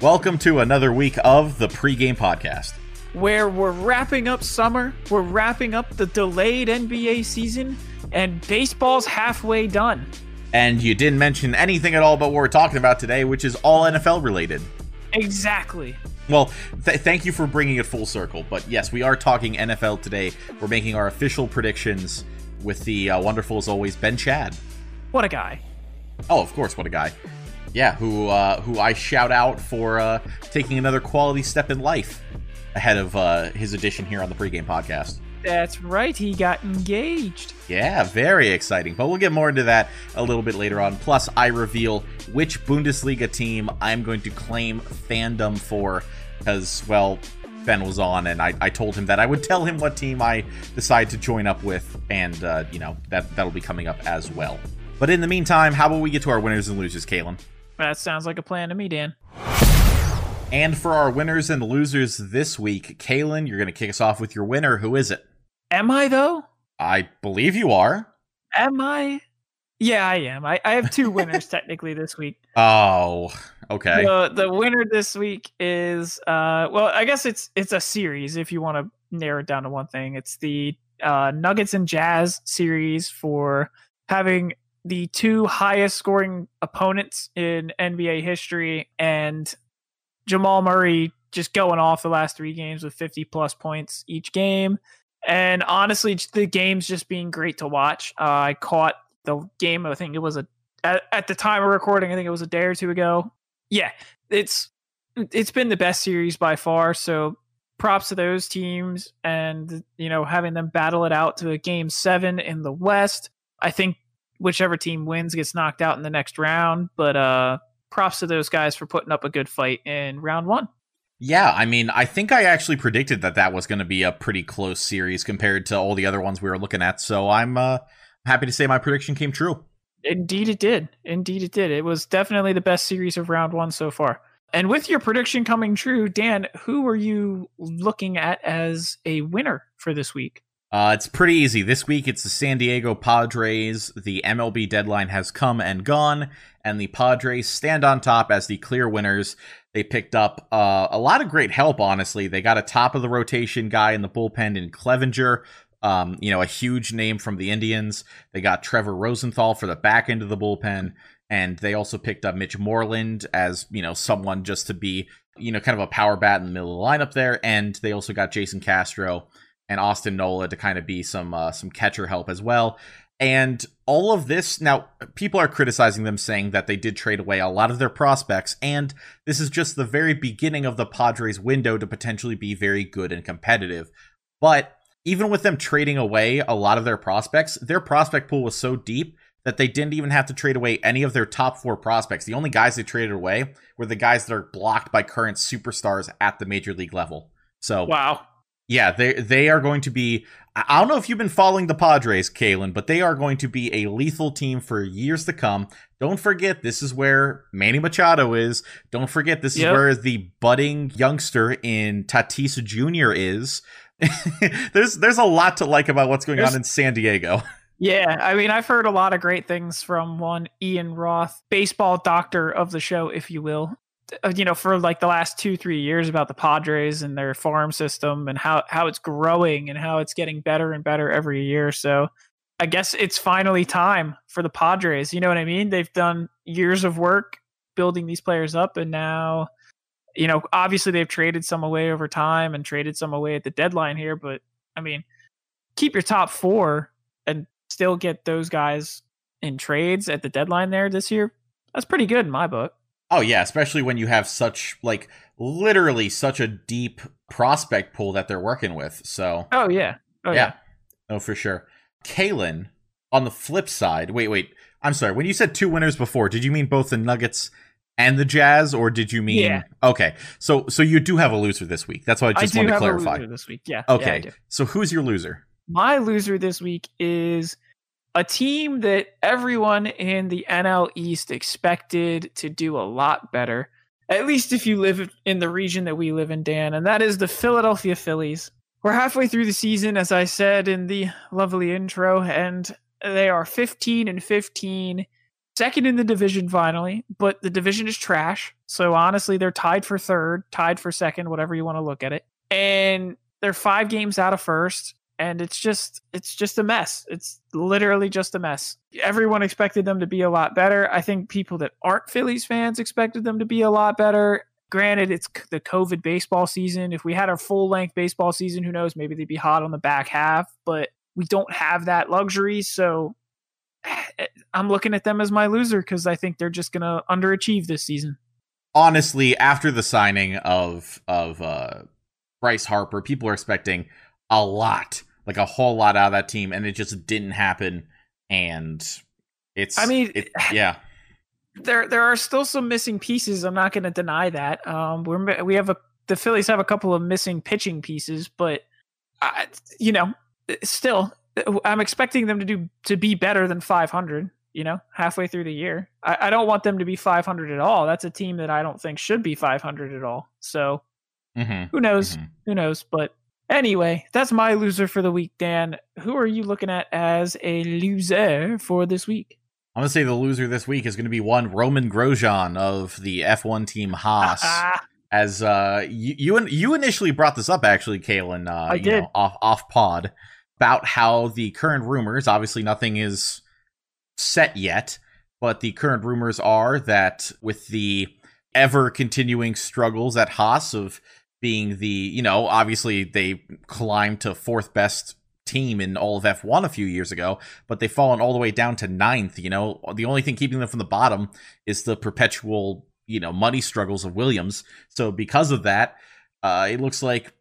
Welcome to another week of the pregame podcast. Where we're wrapping up summer, we're wrapping up the delayed NBA season, and baseball's halfway done. And you didn't mention anything at all about what we're talking about today, which is all NFL related. Exactly. Well, th- thank you for bringing it full circle. But yes, we are talking NFL today. We're making our official predictions with the uh, wonderful, as always, Ben Schad. What a guy. Oh, of course, what a guy yeah, who uh, who I shout out for uh, taking another quality step in life ahead of uh, his addition here on the pregame podcast. That's right, he got engaged. Yeah, very exciting. But we'll get more into that a little bit later on. Plus, I reveal which Bundesliga team I'm going to claim fandom for because, well, Ben was on, and I, I told him that I would tell him what team I decide to join up with, and uh, you know that that'll be coming up as well. But in the meantime, how about we get to our winners and losers, Calen? That sounds like a plan to me, Dan. And for our winners and losers this week, Calen, you're going to kick us off with your winner. Who is it? Am I, though? I believe you are. Am I? Yeah, I am. I, I have two winners technically this week. Oh, okay. The, the winner this week is uh well, I guess it's it's a series if you want to narrow it down to one thing. It's the uh Nuggets and Jazz series for having the two highest scoring opponents in NBA history, and Jamal Murray just going off the last three games with 50 plus points each game. And honestly, the game's just being great to watch. Uh, I caught the game, I think it was a, at, at the time of recording, I think it was a day or two ago. Yeah, it's it's been the best series by far. So props to those teams and you know having them battle it out to a game seven in the West. I think whichever team wins gets knocked out in the next round. But uh, props to those guys for putting up a good fight in round one. Yeah, I mean, I think I actually predicted that that was going to be a pretty close series compared to all the other ones we were looking at. So I'm uh, happy to say my prediction came true. Indeed, it did. Indeed, it did. It was definitely the best series of round one so far. And with your prediction coming true, Dan, who are you looking at as a winner for this week? Uh, it's pretty easy. This week it's the San Diego Padres. The MLB deadline has come and gone, and the Padres stand on top as the clear winners. They picked up uh, a lot of great help, honestly. They got a top of the rotation guy in the bullpen in Clevinger, um, you know, a huge name from the Indians. They got Trevor Rosenthal for the back end of the bullpen, and they also picked up Mitch Moreland as, you know, someone just to be, you know, kind of a power bat in the middle of the lineup there. And they also got Jason Castro and Austin Nola to kind of be some uh, some catcher help as well. And all of this now, people are criticizing them, saying that they did trade away a lot of their prospects, and this is just the very beginning of the Padres' window to potentially be very good and competitive. But even with them trading away a lot of their prospects, their prospect pool was so deep that they didn't even have to trade away any of their top four prospects. The only guys they traded away were the guys that are blocked by current superstars at the major league level. So wow, yeah, they they are going to be. I don't know if you've been following the Padres, Calen, but they are going to be a lethal team for years to come. Don't forget, this is where Manny Machado is. Don't forget, this yep. is where the budding youngster in Tatis Jr. is. there's there's a lot to like about what's going there's, on in San Diego. Yeah, I mean, I've heard a lot of great things from one Ian Roth, baseball doctor of the show, if you will. Uh, you know for like the last two three years about the Padres and their farm system and how how it's growing and how it's getting better and better every year. So I guess it's finally time for the Padres. You know what I mean? They've done years of work building these players up, and now you know obviously they've traded some away over time and traded some away at the deadline here. But I mean, keep your top four and still get those guys in trades at the deadline there this year. That's pretty good in my book. Oh yeah, especially when you have such like literally such a deep prospect pool that they're working with. So Oh yeah. Oh yeah. yeah. Oh for sure. Calen, on the flip side, wait, wait. I'm sorry. When you said two winners before, did you mean both the Nuggets and the Jazz, or did you mean? Yeah. Okay, so so you do have a loser this week. That's why I just I want to clarify. this week, yeah. Okay. Yeah, so who's your loser? My loser this week is a team that everyone in the NL East expected to do a lot better. at least if you live in the region that we live in, Dan, and that is the Philadelphia Phillies. We're halfway through the season, as I said in the lovely intro, and they are 15 and 15, second in the division finally, but the division is trash. So honestly, they're tied for third, tied for second, whatever you want to look at it. And they're five games out of first and it's just it's just a mess. It's literally just a mess. Everyone expected them to be a lot better. I think people that aren't phillies fans expected them to be a lot better. Granted it's the covid baseball season. If we had a full length baseball season who knows maybe they'd be hot on the back half but we don't have that luxury so i'm looking at them as my loser because i think they're just going to underachieve this season. Honestly after the signing of of uh bryce harper people are expecting a lot like a whole lot out of that team, and it just didn't happen. And it's, I mean, it, yeah, there there are still some missing pieces. I'm not going to deny that. Um, we're we have a the Phillies have a couple of missing pitching pieces, but I, you know, still, I'm expecting them to do to be better than 500. You know, halfway through the year, I, I don't want them to be 500 at all. That's a team that I don't think should be 500 at all. So, mm-hmm. who knows? Mm-hmm. Who knows? But Anyway, that's my loser for the week, Dan. Who are you looking at as a loser for this week? I'm gonna say the loser this week is gonna be one Romain Grosjean of the F1 team Haas. as uh, you you, you initially brought this up, actually, Calen. Uh, I did know, off off pod about how the current rumors. Obviously, nothing is set yet, but the current rumors are that with the ever continuing struggles at Haas of being the, you know, obviously they climbed to fourth best team in all of F1 a few years ago, but they've fallen all the way down to ninth. You know, the only thing keeping them from the bottom is the perpetual, you know, money struggles of Williams. So because of that, uh, it looks like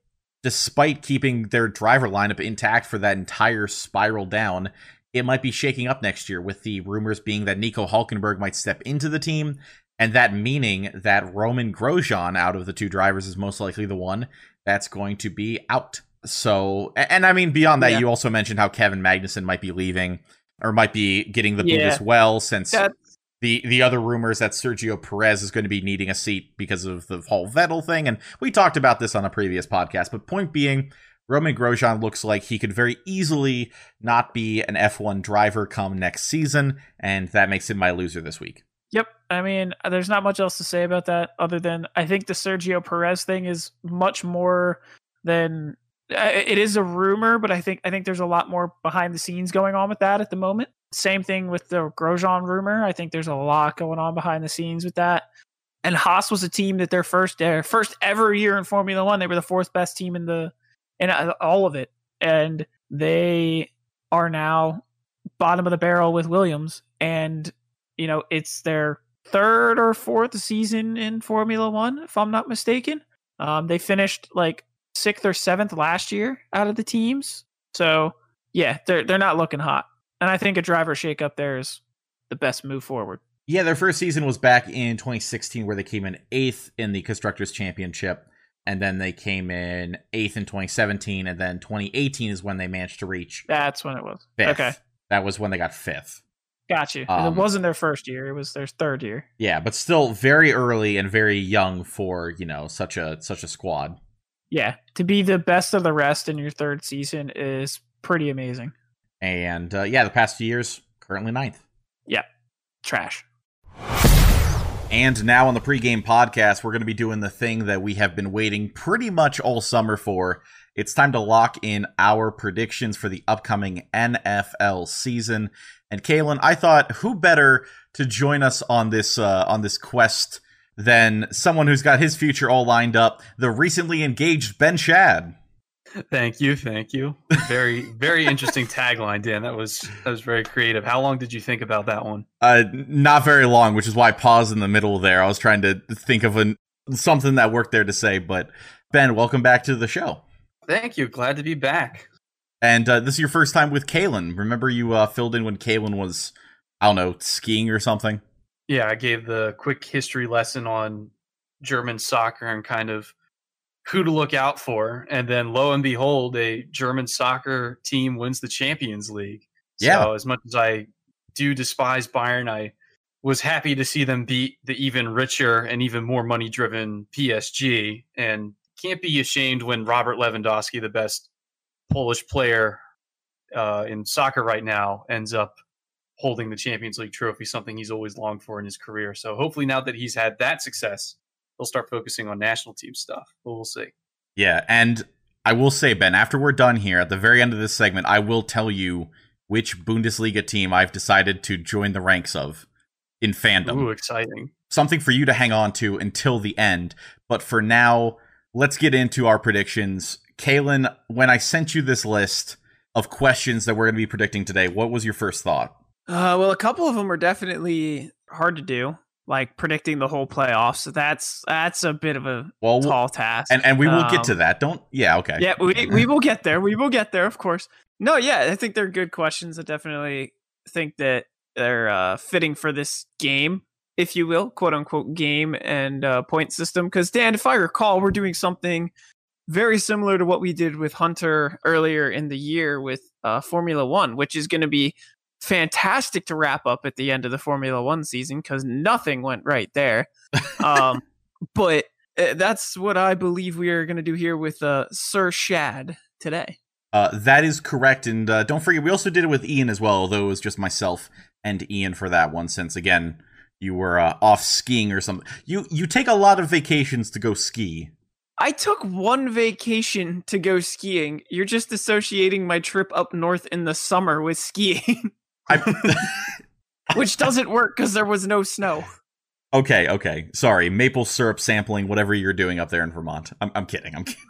despite keeping their driver lineup intact for that entire spiral down, it might be shaking up next year with the rumors being that Nico Hulkenberg might step into the team and that meaning that Romain Grosjean out of the two drivers is most likely the one that's going to be out. So, and I mean, beyond that, yeah. you also mentioned how Kevin Magnussen might be leaving or might be getting the boot yeah. as well, since that's... the the other rumors that Sergio Perez is going to be needing a seat because of the whole Vettel thing. And we talked about this on a previous podcast. But point being, Romain Grosjean looks like he could very easily not be an F1 driver come next season, and that makes him my loser this week. I mean, there's not much else to say about that other than I think the Sergio Perez thing is much more than it is a rumor, but I think I think there's a lot more behind the scenes going on with that at the moment. Same thing with the Grosjean rumor. I think there's a lot going on behind the scenes with that. And Haas was a team that their first their first ever year in Formula One, they were the fourth best team in the in all of it, and they are now bottom of the barrel with Williams. And you know, it's their third or fourth season in Formula One, if I'm not mistaken. Um, they finished like sixth or seventh last year out of the teams. So yeah, they're they're not looking hot. And I think a driver shakeup there is the best move forward. Yeah, their first season was back in 2016, where they came in eighth in the Constructors' Championship, and then they came in eighth in 2017, and then 2018 is when they managed to reach. That's when it was. Fifth. Okay, that was when they got fifth. Got you. Um, it wasn't their first year; it was their third year. Yeah, but still very early and very young for you know such a such a squad. Yeah, to be the best of the rest in your third season is pretty amazing. And uh, yeah, the past few years, currently ninth. Yeah, trash. And now on the pregame podcast, we're going to be doing the thing that we have been waiting pretty much all summer for. It's time to lock in our predictions for the upcoming NFL season. And Calen, I thought who better to join us on this uh, on this quest than someone who's got his future all lined up, the recently engaged Ben Schad. Thank you, thank you. Very, very interesting tagline, Dan. That was that was very creative. How long did you think about that one? Uh, not very long, which is why I paused in the middle there. I was trying to think of an, something that worked there to say. But Ben, welcome back to the show. Thank you. Glad to be back. And uh, this is your first time with Calen. Remember you uh, filled in when Calen was, I don't know, skiing or something? Yeah, I gave the quick history lesson on German soccer and kind of who to look out for. And then lo and behold, a German soccer team wins the Champions League. Yeah. So as much as I do despise Bayern, I was happy to see them beat the even richer and even more money driven PSG and can't be ashamed when Robert Lewandowski, the best Polish player uh, in soccer right now, ends up holding the Champions League trophy, something he's always longed for in his career. So hopefully, now that he's had that success, he'll start focusing on national team stuff. But we'll see. Yeah, and I will say, Ben, after we're done here, at the very end of this segment, I will tell you which Bundesliga team I've decided to join the ranks of in fandom. Ooh, exciting. Something for you to hang on to until the end. But for now, let's get into our predictions. Calen, when I sent you this list of questions that we're going to be predicting today, what was your first thought? Uh, well, a couple of them are definitely hard to do, like predicting the whole playoffs. So that's that's a bit of a Well, tall task. and and we will get to Um, that. Don't yeah, okay. Yeah, we we will get there. We will get there, of course. No, yeah, I think they're good questions. I definitely think that they're uh, fitting for this game, if you will, quote unquote game and uh, point system. Because Dan, if I recall, we're doing something very similar to what we did with Hunter earlier in the year with uh, Formula One, which is going to be fantastic to wrap up at the end of the Formula One season because nothing went right there. Um, but uh, that's what I believe we are going to do here with uh, Sir Schad today. Uh, that is correct, and uh, don't forget we also did it with Ian as well. Although it was just myself and Ian for that one, since again you were uh, off skiing or something. You you take a lot of vacations to go ski. I took one vacation to go skiing. You're just associating my trip up north in the summer with skiing, I, which doesn't work because there was no snow. okay, okay, sorry. Maple syrup sampling, whatever you're doing up there in Vermont. I'm, I'm kidding. I'm kidding.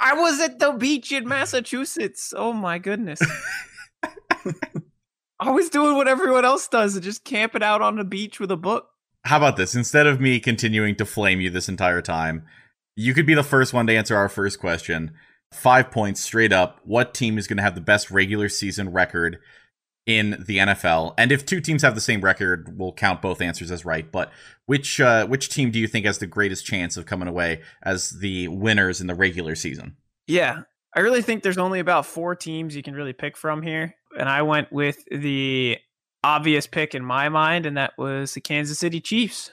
I was at the beach in Massachusetts. Oh my goodness. I was doing what everyone else does and just camping out on the beach with a book. How about this? Instead of me continuing to flame you this entire time, you could be the first one to answer our first question. Five points straight up. What team is going to have the best regular season record in the NFL? And if two teams have the same record, we'll count both answers as right. But which uh, which team do you think has the greatest chance of coming away as the winners in the regular season? Yeah, I really think there's only about four teams you can really pick from here. And I went with the obvious pick in my mind, and that was the Kansas City Chiefs.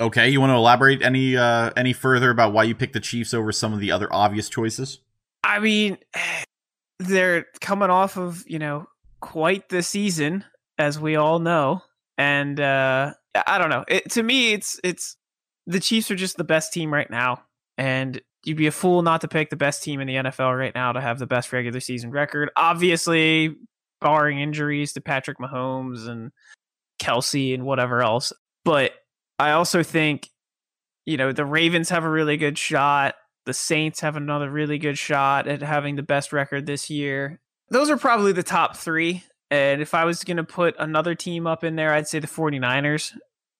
Okay, you want to elaborate any uh, any further about why you picked the Chiefs over some of the other obvious choices? I mean, they're coming off of, you know, quite the season, as we all know. And uh I don't know. It, to me it's it's the Chiefs are just the best team right now. And you'd be a fool not to pick the best team in the NFL right now to have the best regular season record. Obviously, barring injuries to Patrick Mahomes and Kelce and whatever else. But I also think, you know, the Ravens have a really good shot. The Saints have another really good shot at having the best record this year. Those are probably the top three. And if I was going to put another team up in there, I'd say the 49ers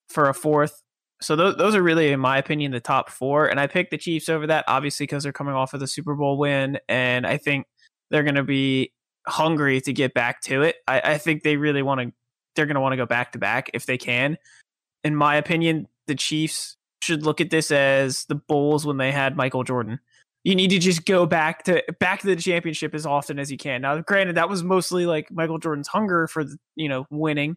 for a fourth. So those, those are really, in my opinion, the top four. And I picked the Chiefs over that, obviously, because they're coming off of the Super Bowl win. And I think they're going to be hungry to get back to it. I, I think they really want to, they're going to want to go back to back if they can. In my opinion, the Chiefs should look at this as the Bulls when they had Michael Jordan. You need to just go back to back to the championship as often as you can. Now, granted, that was mostly like Michael Jordan's hunger for you know winning,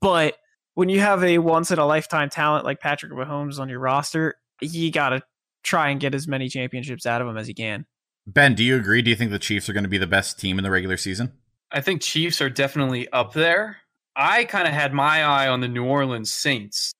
but when you have a once in a lifetime talent like Patrick Mahomes on your roster, you gotta try and get as many championships out of him as you can. Ben, do you agree? Do you think the Chiefs are going to be the best team in the regular season? I think Chiefs are definitely up there. I kind of had my eye on the New Orleans Saints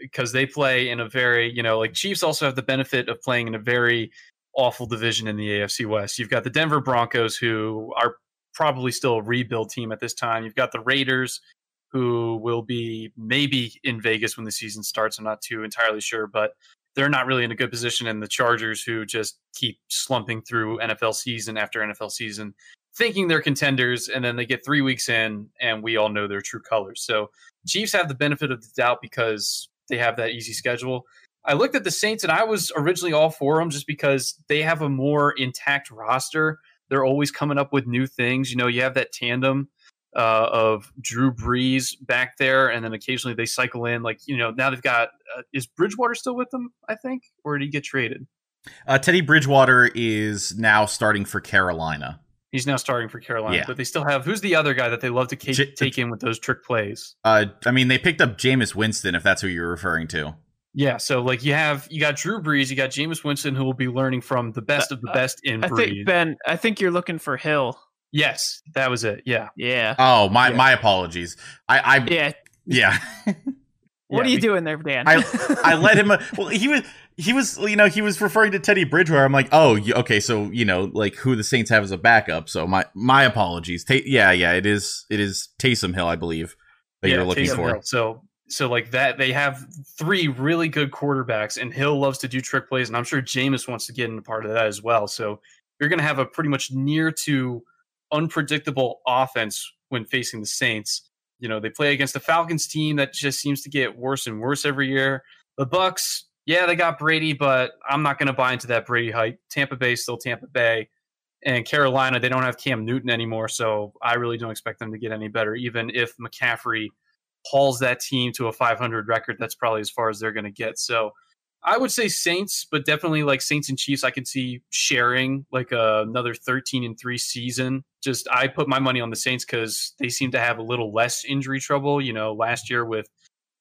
because they play in a very, you know, like Chiefs also have the benefit of playing in a very awful division in the AFC West. You've got the Denver Broncos, who are probably still a rebuild team at this time. You've got the Raiders, who will be maybe in Vegas when the season starts. I'm not too entirely sure, but they're not really in a good position. And the Chargers, who just keep slumping through NFL season after NFL season, thinking they're contenders, and then they get three weeks in, and we all know their true colors. So Chiefs have the benefit of the doubt because they have that easy schedule. I looked at the Saints, and I was originally all for them just because they have a more intact roster. They're always coming up with new things. You know, you have that tandem uh, of Drew Brees back there, and then occasionally they cycle in. Like you know, now they've got uh, is Bridgewater still with them? I think, or did he get traded? Uh, Teddy Bridgewater is now starting for Carolina. He's now starting for Carolina, Yeah. but they still have who's the other guy that they love to ca- J- take in with those trick plays? Uh, I mean, they picked up Jameis Winston, if that's who you're referring to. Yeah, so like you have you got Drew Brees, you got Jameis Winston, who will be learning from the best of the Uh, best in I breed. think Ben. I think you're looking for Hill. Yes, that was it. Yeah, Yeah. Oh, my Yeah. my apologies. I I yeah. Yeah. What Yeah, are you we- doing there, Dan? I I let him. Well, he was he was you know he was referring to Teddy Bridgewater. I'm like, oh, okay, so you know like who the Saints have as a backup. So my my apologies. Ta- yeah, yeah, it is it is Taysom Hill, I believe that yeah, you're looking Taysom for. Hill. So so like that, they have three really good quarterbacks, and Hill loves to do trick plays, and I'm sure Jameis wants to get into part of that as well. So you're going to have a pretty much near to unpredictable offense when facing the Saints. You know, they play against the Falcons team that just seems to get worse and worse every year. The Bucs, yeah, they got Brady, but I'm not going to buy into that Brady hype. Tampa Bay still Tampa Bay. And Carolina, they don't have Cam Newton anymore, so I really don't expect them to get any better. Even if McCaffrey hauls that team to a 500 record, that's probably as far as they're going to get. So I would say Saints, but definitely like Saints and Chiefs, I can see sharing like a, another 13 and three season. Just I put my money on the Saints because they seem to have a little less injury trouble. You know, last year with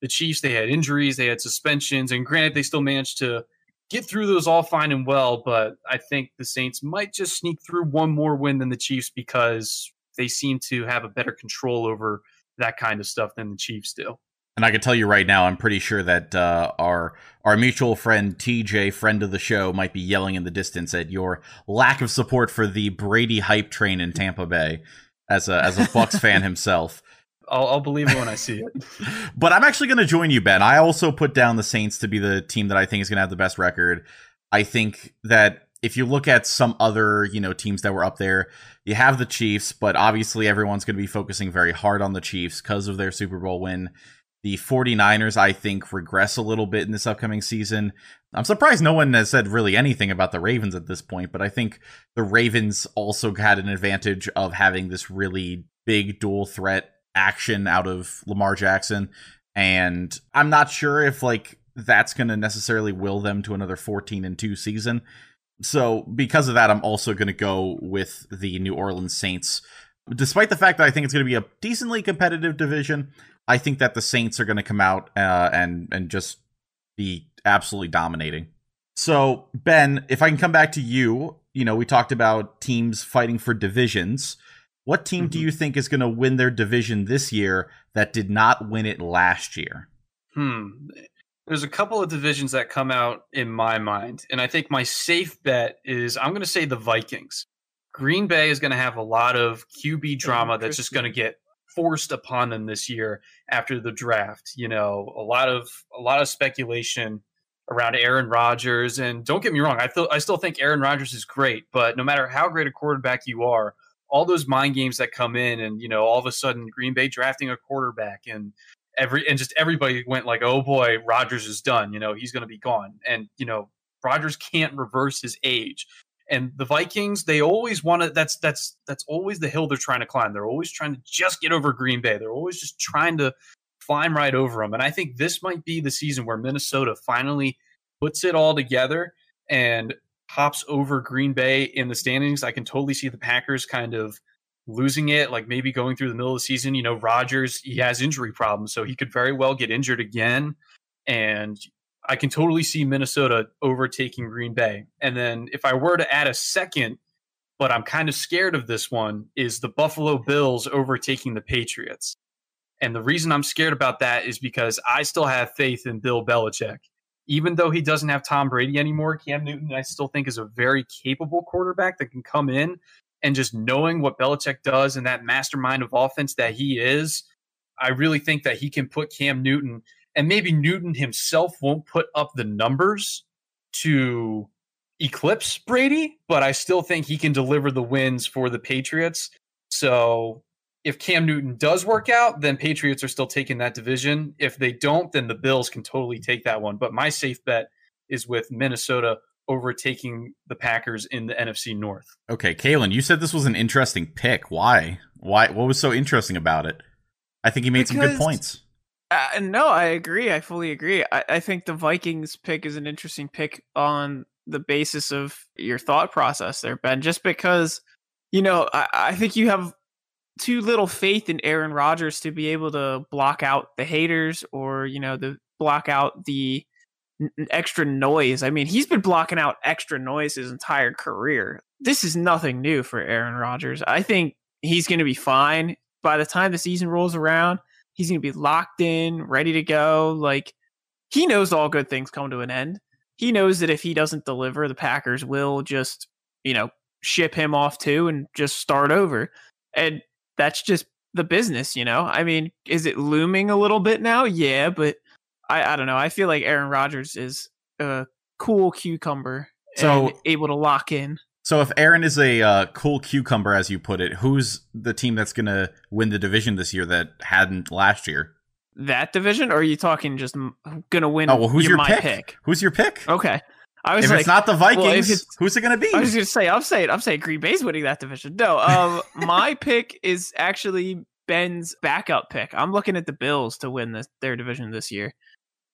the Chiefs, they had injuries, they had suspensions, and granted, they still managed to get through those all fine and well. But I think the Saints might just sneak through one more win than the Chiefs because they seem to have a better control over that kind of stuff than the Chiefs do. And I can tell you right now, I'm pretty sure that uh, our our mutual friend TJ, friend of the show, might be yelling in the distance at your lack of support for the Brady hype train in Tampa Bay, as a as a Bucs fan himself. I'll, I'll believe it when I see it. But I'm actually going to join you, Ben. I also put down the Saints to be the team that I think is going to have the best record. I think that if you look at some other, you know, teams that were up there, you have the Chiefs, but obviously everyone's going to be focusing very hard on the Chiefs because of their Super Bowl win. The 49ers, I think, regress a little bit in this upcoming season. I'm surprised no one has said really anything about the Ravens at this point, but I think the Ravens also had an advantage of having this really big dual threat action out of Lamar Jackson. And I'm not sure if like that's going to necessarily will them to another 14 and 2 season. So, because of that, I'm also going to go with the New Orleans Saints. Despite the fact that I think it's going to be a decently competitive division, I think that the Saints are going to come out uh, and and just be absolutely dominating. So, Ben, if I can come back to you, you know, we talked about teams fighting for divisions. What team do Mhm. you think is going to win their division this year that did not win it last year? Hmm. There's a couple of divisions that come out in my mind, and I think my safe bet is I'm going to say the Vikings. Green Bay is going to have a lot of QB drama that's just going to get forced upon them this year after the draft. You know, a lot of a lot of speculation around Aaron Rodgers, and don't get me wrong, I feel I still think Aaron Rodgers is great, but no matter how great a quarterback you are, all those mind games that come in, and you know, all of a sudden Green Bay drafting a quarterback and every and just everybody went like, "Oh boy, Rodgers is done. You know, he's to be gone." And you know, Rodgers can't reverse his age. And the Vikings, they always want to. That's that's that's always the hill they're trying to climb. They're always trying to just get over Green Bay. They're always just trying to climb right over them. And I think this might be the season where Minnesota finally puts it all together and hops over Green Bay in the standings. I can totally see the Packers kind of losing it, like maybe going through the middle of the season. You know, Rodgers, he has injury problems, so he could very well get injured again. And I can totally see Minnesota overtaking Green Bay. And then if I were to add a second, but I'm kind of scared of this one, is the Buffalo Bills overtaking the Patriots. And the reason I'm scared about that is because I still have faith in Bill Belichick. Even though he doesn't have Tom Brady anymore, Cam Newton, I still think is a very capable quarterback that can come in and just knowing what Belichick does and that mastermind of offense that he is, I really think that he can put Cam Newton and maybe Newton himself won't put up the numbers to eclipse Brady, but I still think he can deliver the wins for the Patriots. So if Cam Newton does work out, then Patriots are still taking that division. If they don't, then the Bills can totally take that one. But my safe bet is with Minnesota overtaking the Packers in the NFC North. Okay, Calen, you said this was an interesting pick. Why? Why? What was so interesting about it? I think he made some good points. Uh, no, I agree. I fully agree. I, I think the Vikings pick is an interesting pick on the basis of your thought process there, Ben. Just because you know, I, I think you have too little faith in Aaron Rodgers to be able to block out the haters or you know the block out the extra noise. I mean, he's been blocking out extra noise his entire career. This is nothing new for Aaron Rodgers. I think he's going to be fine by the time the season rolls around. He's going to be locked in, ready to go. Like he knows all good things come to an end. He knows that if he doesn't deliver, the Packers will just, you know, ship him off to and just start over. And that's just the business, you know? I mean, is it looming a little bit now? Yeah, but I, I don't know. I feel like Aaron Rodgers is a cool cucumber so able to lock in. So if Aaron is a uh, cool cucumber, as you put it, who's the team that's going to win the division this year that hadn't last year? That division, or are you talking just going to win? Oh well, who's your, your pick? pick? Who's your pick? Okay, I was if like, it's not the Vikings, well, who's it going to be? I was going to say, I'm saying, I'm saying Green Bay's winning that division. No, um, my pick is actually Ben's backup pick. I'm looking at the Bills to win this, their division this year.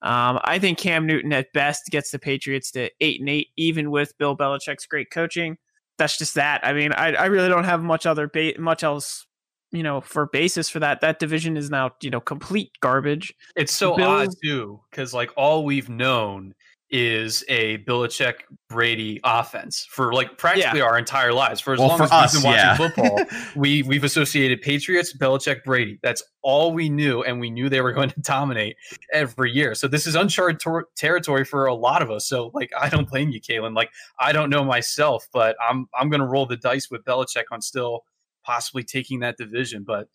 Um, I think Cam Newton at best gets the Patriots to eight and eight, even with Bill Belichick's great coaching. That's just that. I mean, I, I really don't have much other ba- much else, you know, for basis for that. That division is now you know complete garbage. It's so Bills, odd too, because like all we've known is a Belichick Brady offense for like practically yeah. our entire lives. For as well, long for as us, we've been watching yeah. football, we we've associated Patriots, Belichick, Brady. That's all we knew, and we knew they were going to dominate every year. So this is uncharted ter- territory for a lot of us. So like, I don't blame you, Calen. Like, I don't know myself, but I'm I'm going to roll the dice with Belichick on still possibly taking that division, but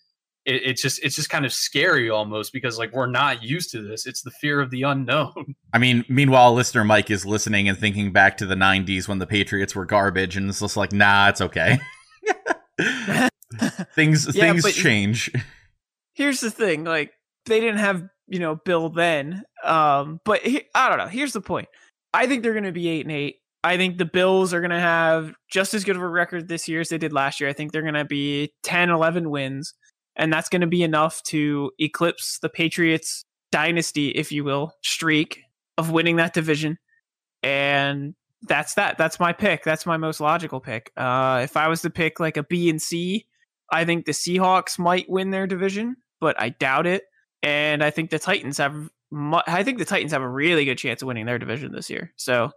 it, it's just it's just kind of scary almost because like we're not used to this. It's the fear of the unknown. I mean, meanwhile, listener Mike is listening and thinking back to the '90s when the Patriots were garbage, and it's just like, nah, it's okay. things yeah, things change. Here's the thing: like they didn't have you know Bill then, um, but he, I don't know. Here's the point: I think they're going to be eight and eight. I think the Bills are going to have just as good of a record this year as they did last year. I think they're going to be 10, 11 wins and that's going to be enough to eclipse the Patriots dynasty, if you will, streak of winning that division. And that's that. That's my pick. That's my most logical pick. Uh, if I was to pick like a B and C, I think the Seahawks might win their division, but I doubt it. And I think the Titans have. I think the Titans have a really good chance of winning their division this year. So,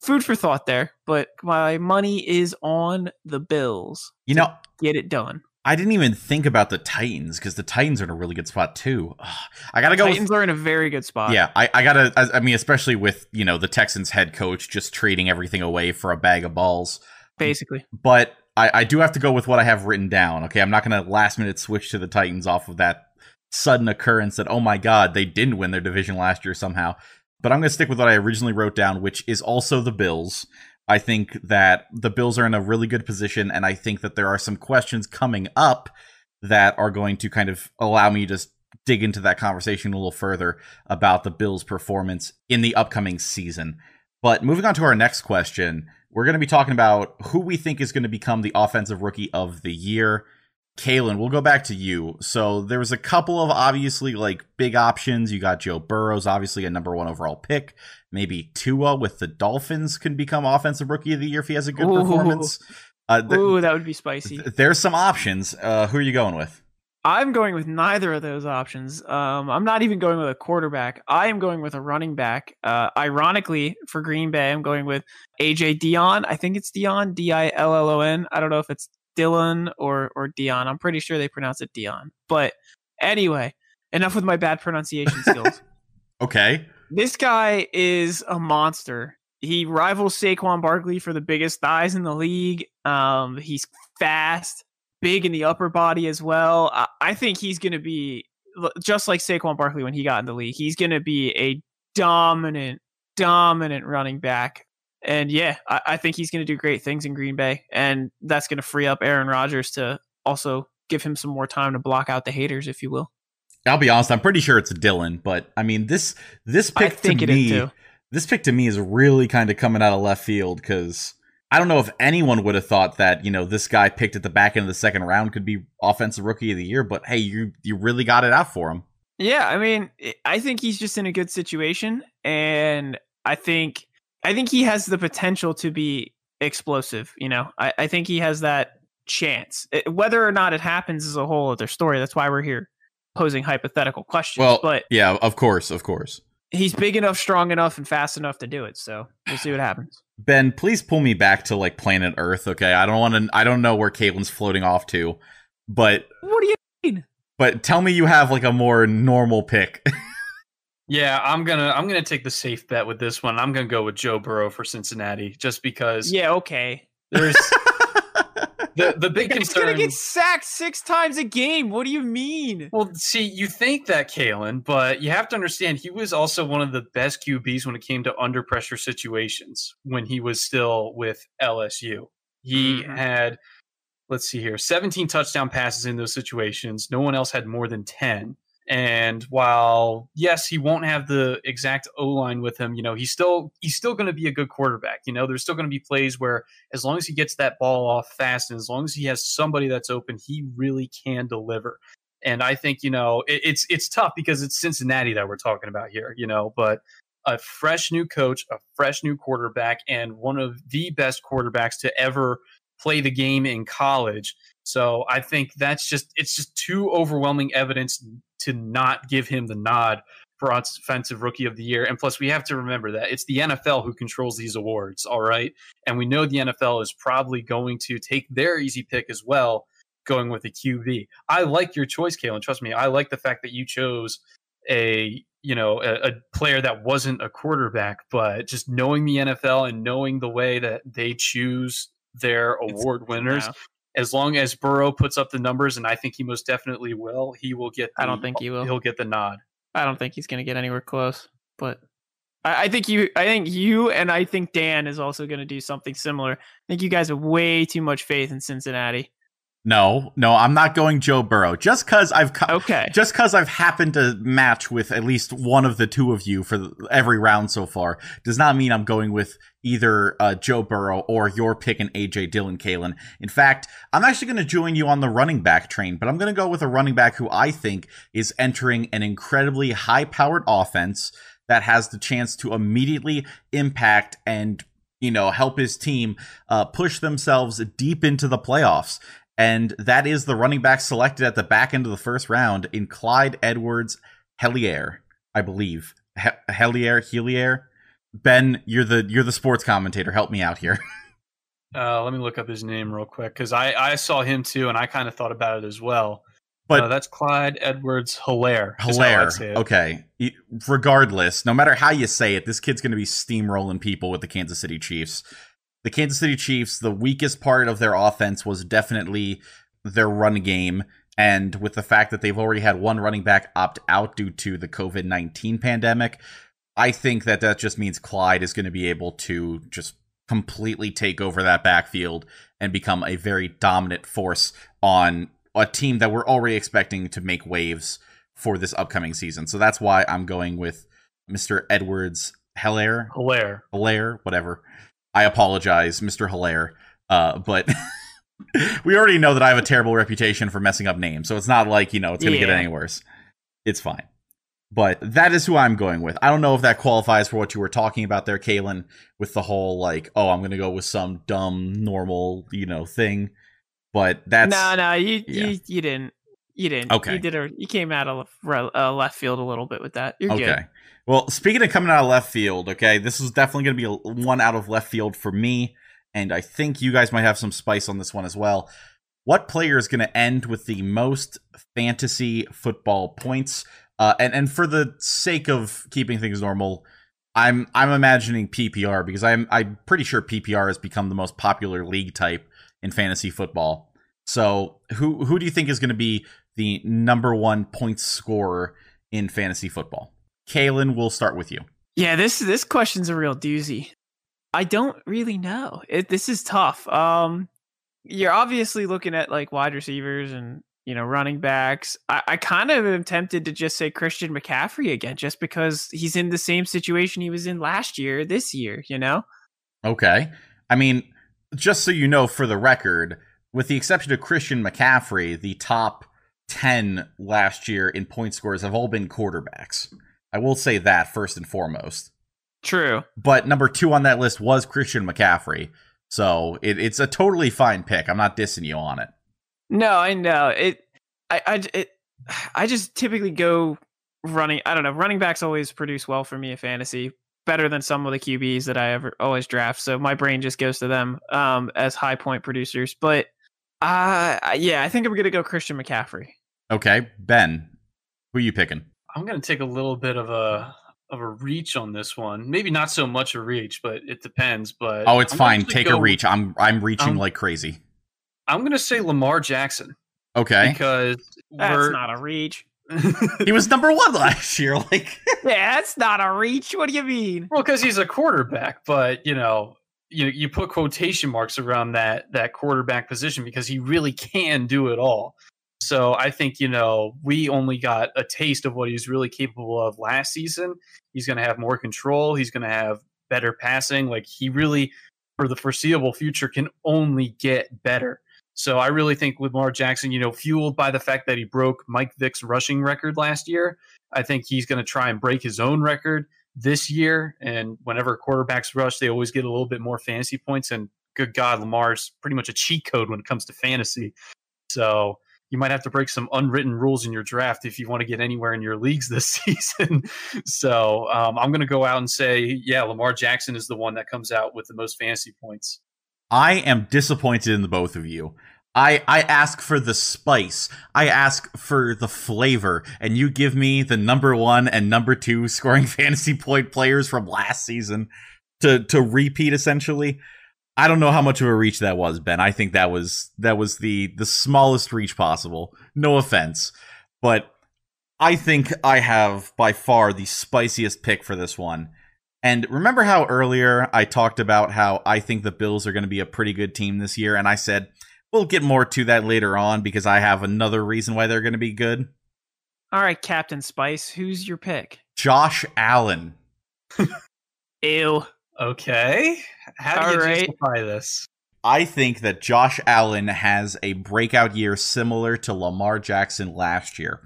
food for thought there. But my money is on the Bills. You know, get it done. I didn't even think about the Titans because the Titans are in a really good spot too. Ugh, I gotta go. Titans with, are in a very good spot. Yeah, I, I gotta. I, I, mean, especially with you know the Texans head coach just trading everything away for a bag of balls, basically. But I, I do have to go with what I have written down. Okay, I'm not gonna last minute switch to the Titans off of that sudden occurrence that oh my god they didn't win their division last year somehow. But I'm gonna stick with what I originally wrote down, which is also the Bills. I think that the Bills are in a really good position, and I think that there are some questions coming up that are going to kind of allow me to dig into that conversation a little further about the Bills' performance in the upcoming season. But moving on to our next question, we're going to be talking about who we think is going to become the offensive rookie of the year. Calen, we'll go back to you. So there was a couple of obviously like big options. You got Joe Burrows, obviously a number one overall pick. Maybe Tua with the Dolphins can become offensive rookie of the year if he has a good Ooh. performance. Uh, th- Ooh, that would be spicy. Th- there's some options. Uh, who are you going with? I'm going with neither of those options. Um, I'm not even going with a quarterback. I am going with a running back. Uh, ironically, for Green Bay, I'm going with AJ Dion. I think it's Dion, D I L L O N. I don't know if it's Dylan or or Dion. I'm pretty sure they pronounce it Dion. But anyway, enough with my bad pronunciation skills. okay. This guy is a monster. He rivals Saquon Barkley for the biggest thighs in the league. Um, he's fast, big in the upper body as well. I, I think he's going to be just like Saquon Barkley when he got in the league. He's going to be a dominant, dominant running back and yeah, I, I think he's going to do great things in Green Bay, and that's going to free up Aaron Rodgers to also give him some more time to block out the haters, if you will. I'll be honest, I'm pretty sure it's Dylan, but I mean this this pick to me, this pick to me is really kind of coming out of left field because I don't know if anyone would have thought that you know this guy picked at the back end of the second round could be offensive rookie of the year, but hey, you you really got it out for him. Yeah, I mean, I think he's just in a good situation, and I think I think he has the potential to be explosive. You know, I, I think he has that chance. Whether or not it happens is a whole other story. That's why we're here posing hypothetical questions. Well, but yeah, of course, of course. he's big enough, strong enough, and fast enough to do it. So we'll see what happens. Ben, please pull me back to like planet Earth, okay? I don't want to. I don't know where Caitlin's floating off to, but What do you mean? but tell me you have like a more normal pick. Yeah, I'm gonna I'm gonna take the safe bet with this one. I'm gonna go with Joe Burrow for Cincinnati, just because Yeah, okay. there's the the big concern. He's gonna get sacked six times a game. What do you mean? Well, see, you think that Calen, but you have to understand he was also one of the best QBs when it came to under pressure situations when he was still with LSU. He Mhm. had, let's see here, 17 touchdown passes in those situations. No one else had more than 10. And while yes, he won't have the exact O line with him, you know, he's still he's still going to be a good quarterback. You know, there's still going to be plays where as long as he gets that ball off fast and as long as he has somebody that's open, he really can deliver. And I think you know it, it's it's tough because it's Cincinnati that we're talking about here, you know. But a fresh new coach, a fresh new quarterback, and one of the best quarterbacks to ever play the game in college. So I think that's just it's just too overwhelming evidence to not give him the nod for offensive rookie of the year. And plus, we have to remember that it's the NFL who controls these awards. All right, and we know the NFL is probably going to take their easy pick as well going with a QB. I like your choice, Calen. Trust me, I like the fact that you chose a you know a, a, player that wasn't a quarterback, but just knowing the NFL and knowing the way that they choose their award winners. No, As long as Burrow puts up the numbers, and I think he most definitely will, he will get. The, I don't think he will. He'll get the nod. I don't think he's gonna get anywhere close. But I, I think you, I think you, and I think Dan is also gonna do something similar. I think you guys have way too much faith in Cincinnati. No, no, I'm not going Joe Burrow. Just cuz I've co- Okay. just because I've happened to match with at least one of the two of you for the, every round so far does not mean I'm going with either uh, Joe Burrow or your pick and AJ Dillon, Calen. In fact, I'm actually going to join you on the running back train, but I'm going to go with a running back who I think is entering an incredibly high powered offense that has the chance to immediately impact and you know help his team uh, push themselves deep into the playoffs and that is the running back selected at the back end of the first round in Clyde Edwards Hellier, I believe. He- Hellier, Helier. Ben, you're the you're the sports commentator. Help me out here. Uh, let me look up his name real quick because I, I saw him too, and I kind of thought about it as well. But Uh, that's Clyde Edwards Helaire. Helaire. Okay. Regardless, no matter how you say it, this kid's going to be steamrolling people with the Kansas City Chiefs. The Kansas City Chiefs, the weakest part of their offense was definitely their run game. And with the fact that they've already had one running back opt out due to the COVID 19 pandemic, I think that that just means Clyde is going to be able to just completely take over that backfield and become a very dominant force on a team that we're already expecting to make waves for this upcoming season. So that's why I'm going with Mr. Edwards Helaire, Helaire. Helaire, whatever. I apologize, Mr. Helaire. Uh, but we already know that I have a terrible reputation for messing up names, so it's not like, you know, it's going to get any worse. It's fine. But that is who I'm going with. I don't know if that qualifies for what you were talking about there, Calen, with the whole like, oh, I'm going to go with some dumb, normal, you know, thing. But that's no, no, you, yeah. you, you didn't. You didn't. Okay. You did a. You came out of left, uh, left field a little bit with that. You're okay. good. Well, speaking of coming out of left field, okay, this is definitely going to be one out of left field for me, and I think you guys might have some spice on this one as well. What player is going to end with the most fantasy football points? Uh, and and for the sake of keeping things normal, I'm I'm imagining PPR because I'm I'm pretty sure PPR has become the most popular league type in fantasy football. So who who do you think is going to be the number one points scorer in fantasy football? Calen, we'll start with you. Yeah, this this question's a real doozy. I don't really know. It, this is tough. Um, you're obviously looking at like wide receivers and you know running backs. I, I kind of am tempted to just say Christian McCaffrey again, just because he's in the same situation he was in last year, this year. You know. Okay. I mean, just so you know, for the record, with the exception of Christian McCaffrey, the top 10 last year in point scores have all been quarterbacks. I will say that first and foremost. True. But number two on that list was Christian McCaffrey. So it, it's a totally fine pick. I'm not dissing you on it. No, I know it. I I it, I just typically go running. I don't know. Running backs always produce well for me in fantasy, better than some of the QBs that I ever always draft. So my brain just goes to them um, as high point producers. But uh, yeah, I think I'm gonna go Christian McCaffrey. Okay, Ben, who are you picking? I'm gonna take a little bit of a of a reach on this one. Maybe not so much a reach, but it depends. But oh, it's I'm fine. Take go- a reach. I'm I'm reaching Um, like crazy. I'm gonna say Lamar Jackson Okay, because That's we're not a reach. he was number one last year. Like, Yeah, that's not a reach. What do you mean? well, because he's a quarterback, but you know, you you put quotation marks around that that quarterback position because he really can do it all. So I think you know we only got a taste of what he's really capable of last season. He's going to have more control. He's going to have better passing. Like he really, for the foreseeable future, can only get better. So I really think with Lamar Jackson, you know, fueled by the fact that he broke Mike Vick's rushing record last year, I think he's going to try and break his own record this year. And whenever quarterbacks rush, they always get a little bit more fantasy points. And good God, Lamar's pretty much a cheat code when it comes to fantasy. So you might have to break some unwritten rules in your draft if you want to get anywhere in your leagues this season. so um, I'm going to go out and say, yeah, Lamar Jackson is the one that comes out with the most fantasy points. I am disappointed in the both of you. I I ask for the spice. I ask for the flavor, and you give me the number one and number two scoring fantasy point players from last season to to repeat essentially. I don't know how much of a reach that was, Ben. I think that was that was the the smallest reach possible. No offense, but I think I have by far the spiciest pick for this one. And remember how earlier I talked about how I think the Bills are going to be a pretty good team this year? And I said, we'll get more to that later on because I have another reason why they're going to be good. All right, Captain Spice, who's your pick? Josh Allen. Ew. Okay. How do you All right. justify this? I think that Josh Allen has a breakout year similar to Lamar Jackson last year.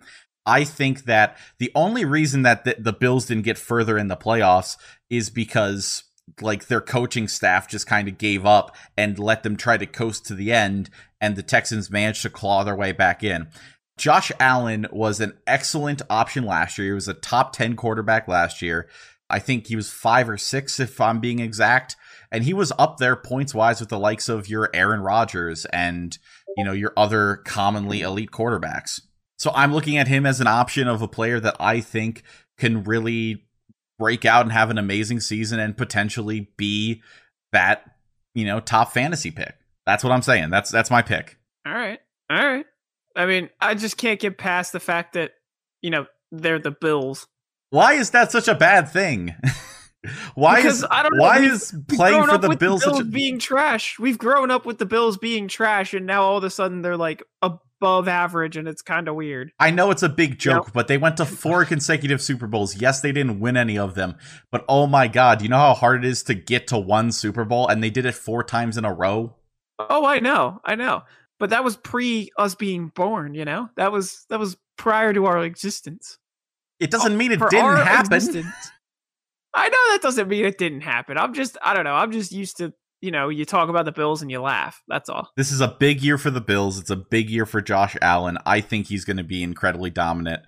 I think that the only reason that the, the Bills didn't get further in the playoffs is because like their coaching staff just kind of gave up and let them try to coast to the end and the Texans managed to claw their way back in. Josh Allen was an excellent option last year. He was a top 10 quarterback last year. I think he was 5 or 6 if I'm being exact and he was up there points wise with the likes of your Aaron Rodgers and you know your other commonly elite quarterbacks. So I'm looking at him as an option of a player that I think can really break out and have an amazing season and potentially be that, you know, top fantasy pick. That's what I'm saying. That's that's my pick. All right. All right. I mean, I just can't get past the fact that, you know, they're the Bills. Why is that such a bad thing? why Because is I don't know, why we've- is playing for the Bills, the Bills such a being trash. We've grown up with the Bills being trash, and now all of a sudden they're like above average, and it's kind of weird. I know it's a big joke, but they went to four consecutive Super Bowls. Yes, they didn't win any of them, but oh my god, you know how hard it is to get to one Super Bowl and they did it four times in a row? Oh, I know, I know, but that was pre us being born. You know, that was that was prior to our existence. It doesn't mean it For didn't our happen. existence. I know that doesn't mean it didn't happen. I'm just, I don't know. I'm just used to, you know, you talk about the Bills and you laugh. That's all. This is a big year for the Bills. It's a big year for Josh Allen. I think he's going to be incredibly dominant.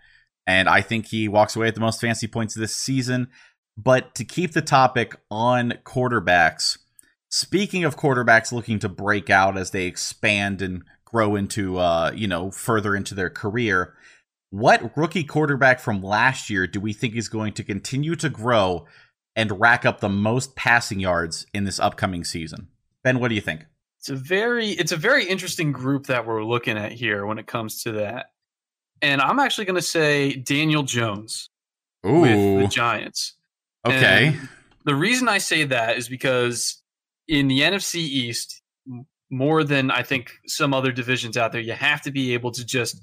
And I think he walks away at the most fancy points this season. But to keep the topic on quarterbacks, speaking of quarterbacks looking to break out as they expand and grow into, uh, you know, further into their career, what rookie quarterback from last year do we think is going to continue to grow and rack up the most passing yards in this upcoming season? Ben, what do you think? It's a very it's a very interesting group that we're looking at here when it comes to that. And I'm actually going to say Daniel Jones with the Giants. okay. And the reason I say that is because in the NFC East, more than I think some other divisions out there, you have to be able to just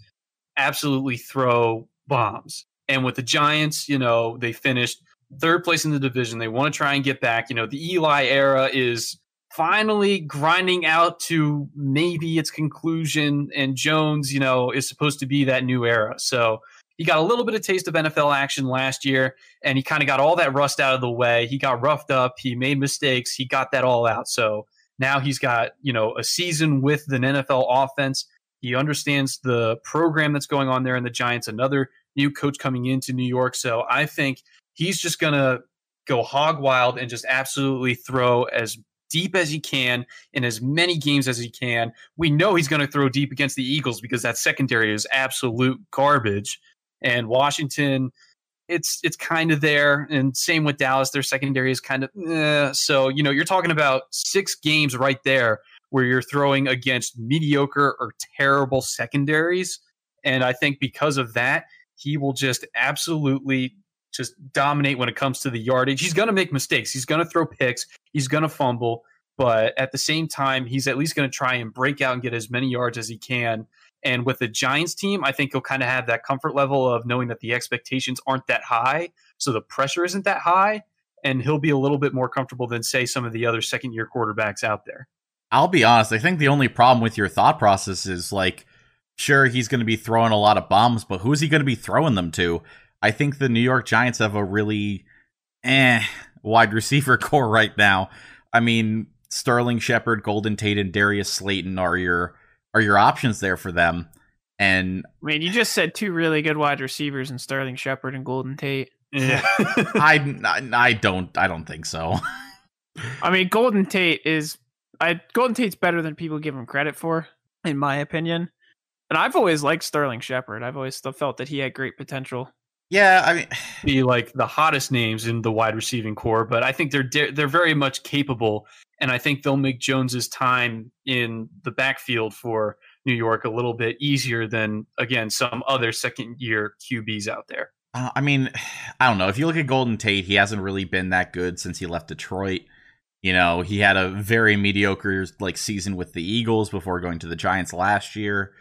absolutely throw bombs. And with the Giants, you know, they finished third place in the division. They want to try and get back. You know, the Eli era is finally grinding out to maybe its conclusion. And Jones, you know, is supposed to be that new era. So he got a little bit of taste of NFL action last year and he kind of got all that rust out of the way. He got roughed up. He made mistakes. He got that all out. So Now he's got, you know, a season with an NFL offense. He understands the program that's going on there in the Giants, another new coach coming into New York. So I think he's just going to go hog wild and just absolutely throw as deep as he can in as many games as he can. We know he's going to throw deep against the Eagles because that secondary is absolute garbage. And Washington, it's it's kind of there, and same with Dallas. Their secondary is kind of eh. so. You know, you're talking about six games right there where you're throwing against mediocre or terrible secondaries, and I think because of that, he will just absolutely just dominate when it comes to the yardage. He's going to make mistakes. He's going to throw picks. He's going to fumble. But at the same time, he's at least going to try and break out and get as many yards as he can. And with the Giants team, I think he'll kind of have that comfort level of knowing that the expectations aren't that high. So the pressure isn't that high. And he'll be a little bit more comfortable than, say, some of the other second year quarterbacks out there. I'll be honest. I think the only problem with your thought process is like, sure, he's going to be throwing a lot of bombs, but who's he going to be throwing them to? I think the New York Giants have a really eh wide receiver core right now. I mean, Sterling Shepard, Golden Tate, and Darius Slayton are your are your options there for them. And I mean, you just said two really good wide receivers in Sterling Shepard and Golden Tate. Yeah. I, I don't I don't think so. I mean, Golden Tate is I Golden Tate's better than people give him credit for, in my opinion. And I've always liked Sterling Shepard. I've always felt that he had great potential. Yeah, I mean, be like the hottest names in the wide receiving core, but I think they're they're very much capable, and I think they'll make Jones's time in the backfield for New York a little bit easier than again some other second year QBs out there. Uh, I mean, I don't know. If you look at Golden Tate, he hasn't really been that good since he left Detroit. You know, he had a very mediocre like season with the Eagles before going to the Giants last year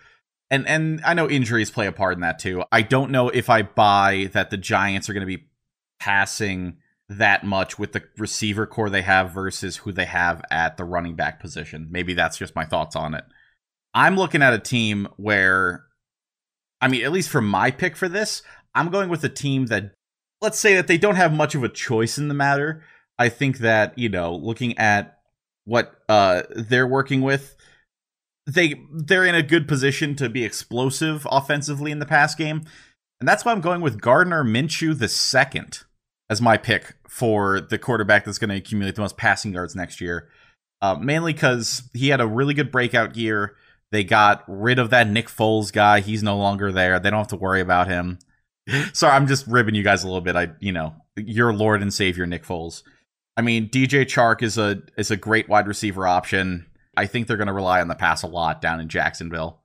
and and I know injuries play a part in that too. I don't know if I buy that the Giants are going to be passing that much with the receiver core they have versus who they have at the running back position. Maybe that's just my thoughts on it. I'm looking at a team where I mean, at least for my pick for this, I'm going with a team that let's say that they don't have much of a choice in the matter. I think that, you know, looking at what uh they're working with, they they're in a good position to be explosive offensively in the pass game. And that's why I'm going with Gardner Minshew the second as my pick for the quarterback that's going to accumulate the most passing yards next year. Uh, mainly because he had a really good breakout year. They got rid of that Nick Foles guy. He's no longer there. They don't have to worry about him. Sorry, I'm just ribbing you guys a little bit. I, you know, your Lord and Savior Nick Foles. I mean, DJ Chark is a is a great wide receiver option. I think they're going to rely on the pass a lot down in Jacksonville.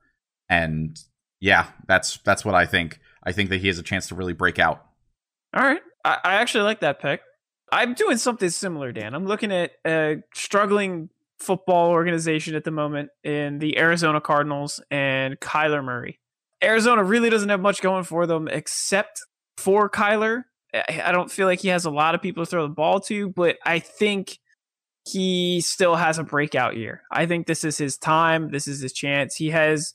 And yeah, that's that's what I think. I think that he has a chance to really break out. All right. I, I actually like that pick. I'm doing something similar, Dan. I'm looking at a struggling football organization at the moment in the Arizona Cardinals and Kyler Murray. Arizona really doesn't have much going for them except for Kyler. I don't feel like he has a lot of people to throw the ball to, but I think he still has a breakout year. I think this is his time. This is his chance. He has,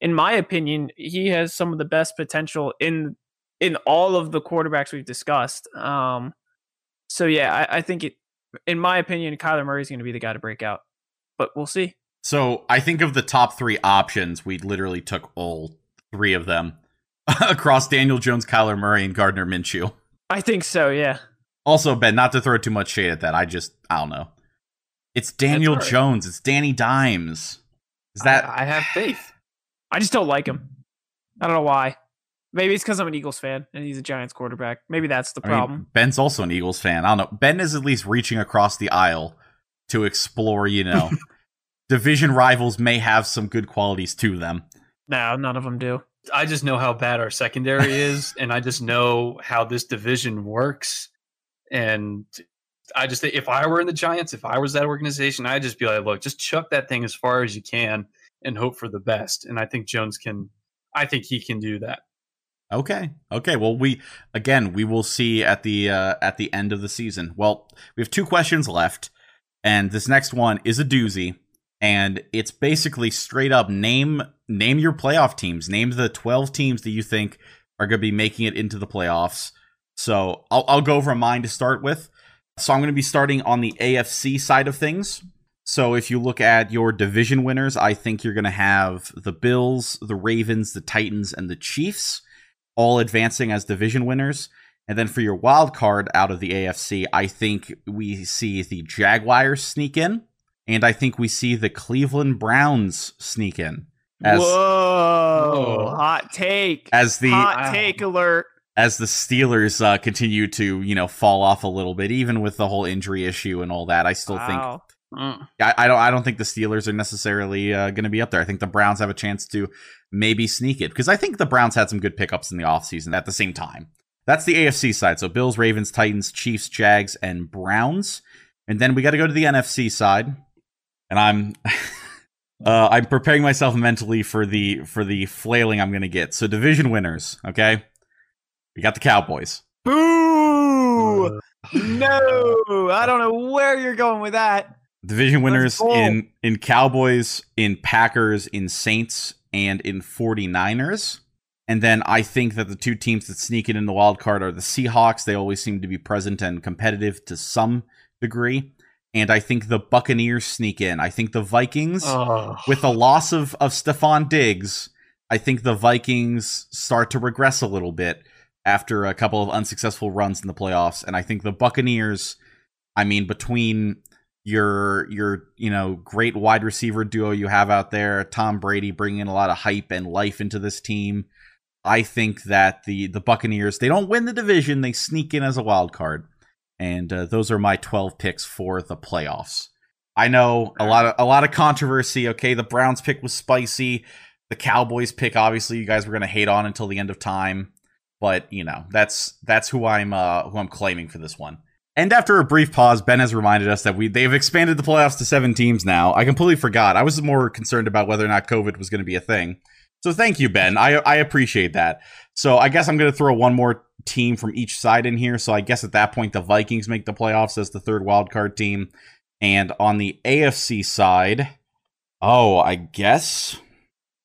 in my opinion, he has some of the best potential in in all of the quarterbacks we've discussed. Um, so yeah, I, I think it. In my opinion, Kyler Murray is going to be the guy to break out, but we'll see. So I think of the top three options, we literally took all three of them across Daniel Jones, Kyler Murray, and Gardner Minshew. I think so. Yeah. Also, Ben, not to throw too much shade at that. I just I don't know. It's Daniel right. Jones. It's Danny Dimes. Is that I, I, have faith. I just don't like him. I don't know why. Maybe it's because I'm an Eagles fan and he's a Giants quarterback. Maybe that's the problem. I mean, Ben's also an Eagles fan. I don't know. Ben is at least reaching across the aisle to explore, you know, division rivals may have some good qualities to them. No, none of them do. I just know how bad our secondary is, and I just know how this division works. And I just if I were in the Giants, if I was that organization, I'd just be like, look, just chuck that thing as far as you can and hope for the best. And I think Jones can, I think he can do that. Okay. Okay. Well, we again we will see at the uh, at the end of the season. Well, we have two questions left, and this next one is a doozy, and it's basically straight up name name your playoff teams. Name the twelve teams that you think are going to be making it into the playoffs. So I'll I'll go over mine to start with. So I'm going to be starting on the AFC side of things. So if you look at your division winners, I think you're going to have the Bills, the Ravens, the Titans, and the Chiefs all advancing as division winners. And then for your wild card out of the AFC, I think we see the Jaguars sneak in, and I think we see the Cleveland Browns sneak in. As, Whoa! Hot take. As the hot take alert. As the Steelers uh, continue to, you know, fall off a little bit, even with the whole injury issue and all that, I still wow. think mm. I, I, don't. I don't think the Steelers are necessarily uh, going to be up there. I think the Browns have a chance to maybe sneak it because I think the Browns had some good pickups in the offseason at the same time. That's the AFC side. So Bills, Ravens, Titans, Chiefs, Jags, and Browns. And then we got to go to the NFC side. And I'm uh, I'm preparing myself mentally for the for the flailing I'm going to get. So division winners, okay? We got the Cowboys. Boo! no, I don't know where you're going with that. Division winners in in Cowboys, in Packers, in Saints, and in 49ers. And then I think that the two teams that sneak in in the wild card are the Seahawks. They always seem to be present and competitive to some degree. And I think the Buccaneers sneak in. I think the Vikings, oh. with the loss of, of Stefon Diggs, I think the Vikings start to regress a little bit after a couple of unsuccessful runs in the playoffs. And I think the Buccaneers, I mean, between your your you know great wide receiver duo you have out there, Tom Brady bringing a lot of hype and life into this team, I think that the the Buccaneers they don't win the division, they sneak in as a wild card, and uh, those are my twelve picks for the playoffs. I know a lot of a lot of controversy. Okay, the Browns pick was spicy. The Cowboys pick, obviously, you guys were going to hate on until the end of time, but you know that's that's who I'm uh, who I'm claiming for this one. And after a brief pause, Ben has reminded us that we they've expanded the playoffs to seven teams now. I completely forgot. I was more concerned about whether or not COVID was going to be a thing. So thank you, Ben. I I appreciate that. So I guess I'm going to throw one more team from each side in here. So I guess at that point the Vikings make the playoffs as the third wildcard team. And on the AFC side, oh, I guess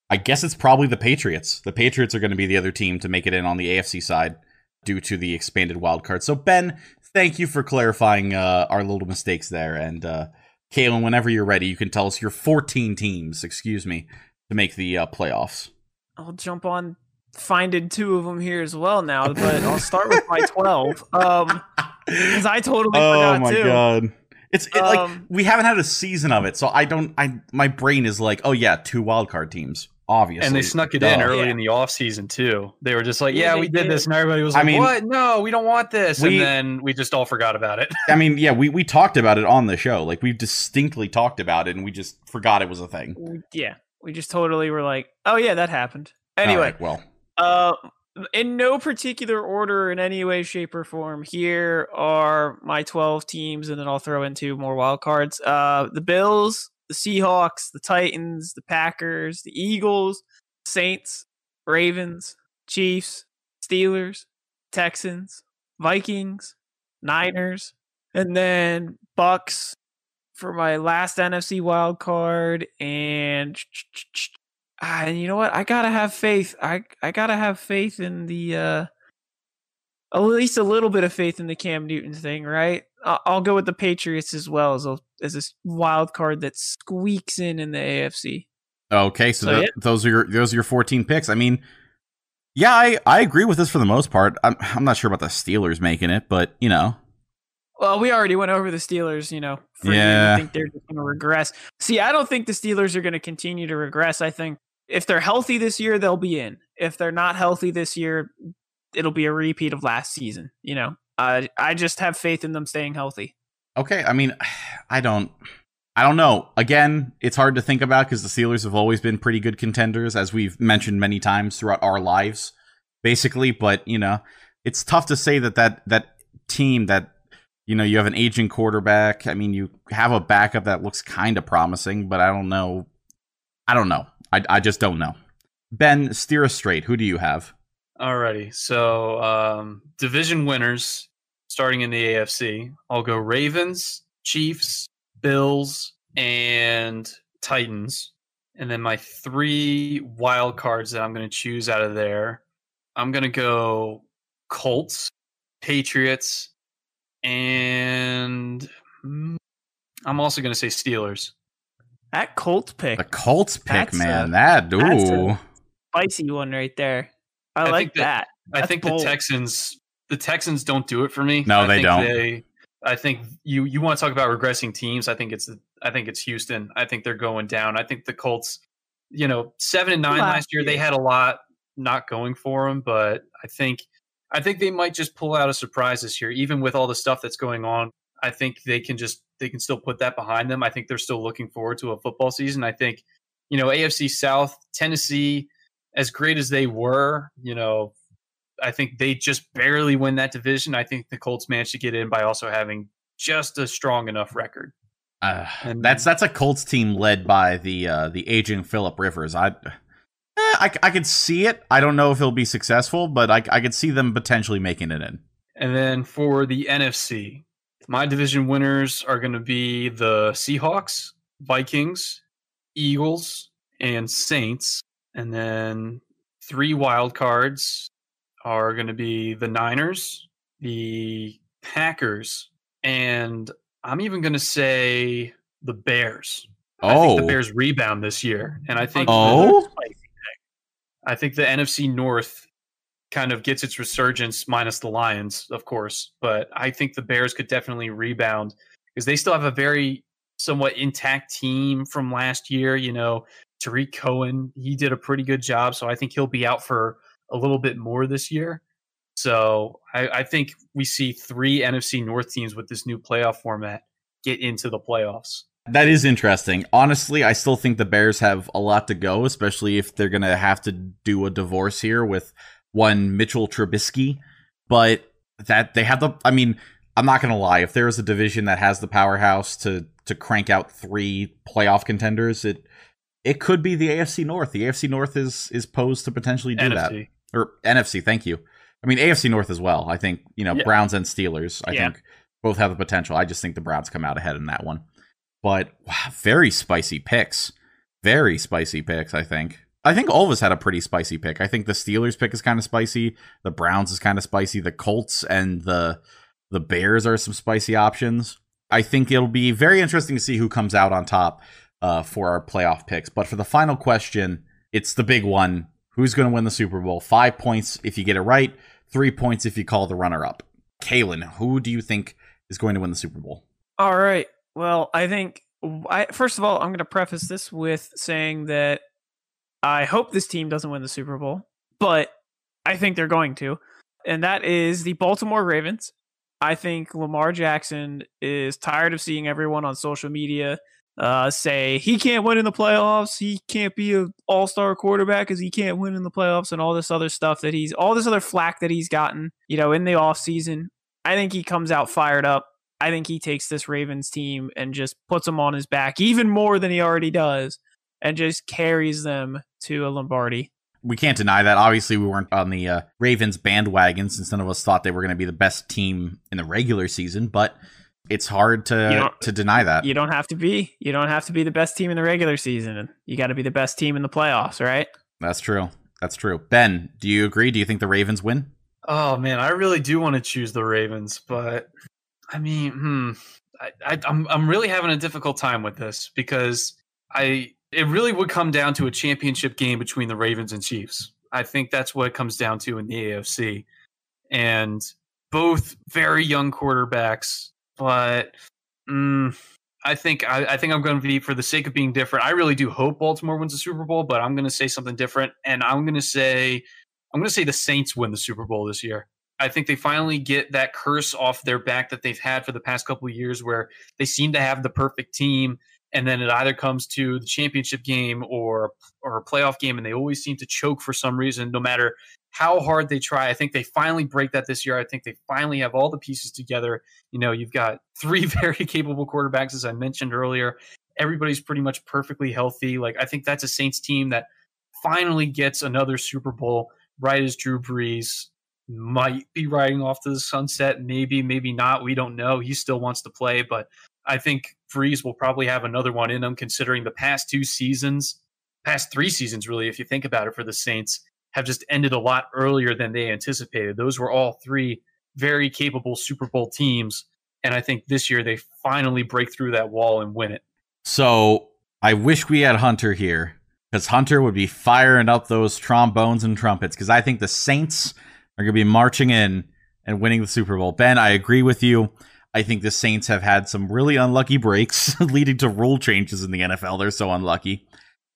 I guess it's probably the Patriots. The Patriots are going to be the other team to make it in on the AFC side due to the expanded wildcard. So Ben, thank you for clarifying uh, our little mistakes there. And uh, Calen, whenever you're ready, you can tell us your 14 teams, excuse me, to make the uh, playoffs. I'll jump on finding two of them here as well now, but I'll start with my 12. Um, because I totally oh forgot my too. god. It's it, um, like we haven't had a season of it, so I don't. I my brain is like, oh yeah, two wildcard teams, obviously. And they snuck it Duh. in early yeah. in the off season too. They were just like, yeah, yeah we did, did this, and everybody was like, I mean, what? No, we don't want this. We, and then we just all forgot about it. I mean, yeah, we we talked about it on the show. Like we distinctly talked about it, and we just forgot it was a thing. Yeah, we just totally were like, oh yeah, that happened. Anyway, right, well, uh, in no particular order, in any way, shape, or form, here are my twelve teams, and then I'll throw in two more wild cards. Uh, the Bills, the Seahawks, the Titans, the Packers, the Eagles, Saints, Ravens, Chiefs, Steelers, Texans, Vikings, Niners, and then Bucs, for my last NFC wild card, and and you know what? I gotta have faith. I I gotta have faith in the uh, at least a little bit of faith in the Cam Newton thing, right? I'll, I'll go with the Patriots as well as a, as this wild card that squeaks in in the AFC. Okay, so, so yeah. those are your those are your 14 picks. I mean, yeah, I I agree with this for the most part. I'm I'm not sure about the Steelers making it, but you know, well, we already went over the Steelers, you know. yeah. I think they're just going to regress. See, I don't think the Steelers are going to continue to regress. I think if they're healthy this year, they'll be in. If they're not healthy this year, it'll be a repeat of last season. You know, uh, I just have faith in them staying healthy. Okay, I mean, I don't, I don't know. Again, it's hard to think about because the Steelers have always been pretty good contenders, as we've mentioned many times throughout our lives, basically. But you know, it's tough to say that that that team that you know, you have an aging quarterback. I mean, you have a backup that looks kind of promising, but I don't know. I don't know. I, I just don't know. Ben, steer us straight. Who do you have? Alrighty. So, um, division winners starting in the AFC. I'll go Ravens, Chiefs, Bills, and Titans. And then my three wild cards that I'm going to choose out of there I'm going to go Colts, Patriots, and I'm also going to say Steelers. That Colts pick, The Colts pick, That's a- man. that that's a- ooh. spicy one right there. I, I like that- that. I think bold. the Texans the Texans don't do it for me. No, I they think don't. They, I think you you want to talk about regressing teams. I think it's I think it's Houston. I think they're going down. I think the Colts, you know, seven and nine Last last year, they had a lot not going for them, but I think I think they might just pull out a surprise this year, even with all the stuff that's going on. I think they can just they can still put that behind them. I think they're still looking forward to a football season. I think, you know, AFC South, Tennessee, as great as they were, you know, I think they just barely win that division. I think the Colts managed to get in by also having just a strong enough record. Uh, And- that's that's a Colts team led by the uh, the aging Philip Rivers. I, eh, I I could see it. I don't know if it'll be successful, but I I could see them potentially making it in. And then for the NFC, my division winners are going to be the Seahawks, Vikings, Eagles, and Saints. And then three wild cards are going to be the Niners, the Packers, and I'm even going to say the Bears. I think the Oh, Bears rebound this year, and I think Oh? I think the NFC North kind of gets its resurgence, minus the Lions, of course. But I think the Bears could definitely rebound because they still have a very somewhat intact team from last year. You know, Tarik Cohen, he did a pretty good job, so I think he'll be out for a little bit more this year. So I, I think we see three NFC North teams with this new playoff format get into the playoffs. that is interesting. Honestly, I still think the Bears have a lot to go, especially if they're gonna have to do a divorce here with one Mitchell Trubisky. But that they have the. I mean, I'm not gonna lie. If there is a division that has the powerhouse to to crank out three playoff contenders, it it could be the AFC North. The AFC North is is posed to potentially do that. Or NFC. Thank you. I mean AFC North as well. I think you know Yeah. Browns and Steelers. I Yeah. think both have the potential. I just think the Browns come out ahead in that one. But wow, very spicy picks. Very spicy picks. I think. I think all of us had a pretty spicy pick. I think the Steelers pick is kind of spicy. The Browns is kind of spicy. The Colts and the the Bears are some spicy options. I think it'll be very interesting to see who comes out on top uh, for our playoff picks. But for the final question, it's the big one. Who's going to win the Super Bowl? Five points if you get it right, three points if you call the runner up. Calen, who do you think is going to win the Super Bowl? All right. Well, I think I first of all, I'm going to preface this with saying that I hope this team doesn't win the Super Bowl, but I think they're going to. And that is the Baltimore Ravens. I think Lamar Jackson is tired of seeing everyone on social media uh, say he can't win in the playoffs. He can't be an all star quarterback because he can't win in the playoffs and all this other stuff that he's, all this other flack that he's gotten, you know, in the offseason. I think he comes out fired up. I think he takes this Ravens team and just puts them on his back even more than he already does and just carries them to a Lombardi. We can't deny that. Obviously, we weren't on the uh, Ravens bandwagon since none of us thought they were going to be the best team in the regular season, but it's hard to to deny that. You don't have to be. You don't have to be the best team in the regular season. You got to be the best team in the playoffs, right? That's true. That's true. Ben, do you agree? Do you think the Ravens win? Oh man, I really do want to choose the Ravens, but I mean, hmm, I, I, I'm I'm really having a difficult time with this because I it really would come down to a championship game between the Ravens and Chiefs. I think that's what it comes down to in the AFC, and both very young quarterbacks, but. Mm, I think I, I think I'm going to be for the sake of being different. I really do hope Baltimore wins the Super Bowl, but I'm going to say something different, and I'm going to say I'm going to say the Saints win the Super Bowl this year. I think they finally get that curse off their back that they've had for the past couple of years, where they seem to have the perfect team, and then it either comes to the championship game or or a playoff game, and they always seem to choke for some reason, no matter how hard they try. I think they finally break that this year. I think they finally have all the pieces together. You know, you've got three very capable quarterbacks, as I mentioned earlier. Everybody's pretty much perfectly healthy. Like I think that's a Saints team that finally gets another Super Bowl right as Drew Brees might be riding off to the sunset. Maybe, maybe not. We don't know. He still wants to play, but I think Brees will probably have another one in him considering the past two seasons, past three seasons, really, if you think about it for the Saints, have just ended a lot earlier than they anticipated. Those were all three very capable Super Bowl teams. And I think this year they finally break through that wall and win it. So I wish we had Hunter here because Hunter would be firing up those trombones and trumpets because I think the Saints are going to be marching in and winning the Super Bowl. Ben, I agree with you. I think the Saints have had some really unlucky breaks leading to rule changes in the NFL. They're so unlucky.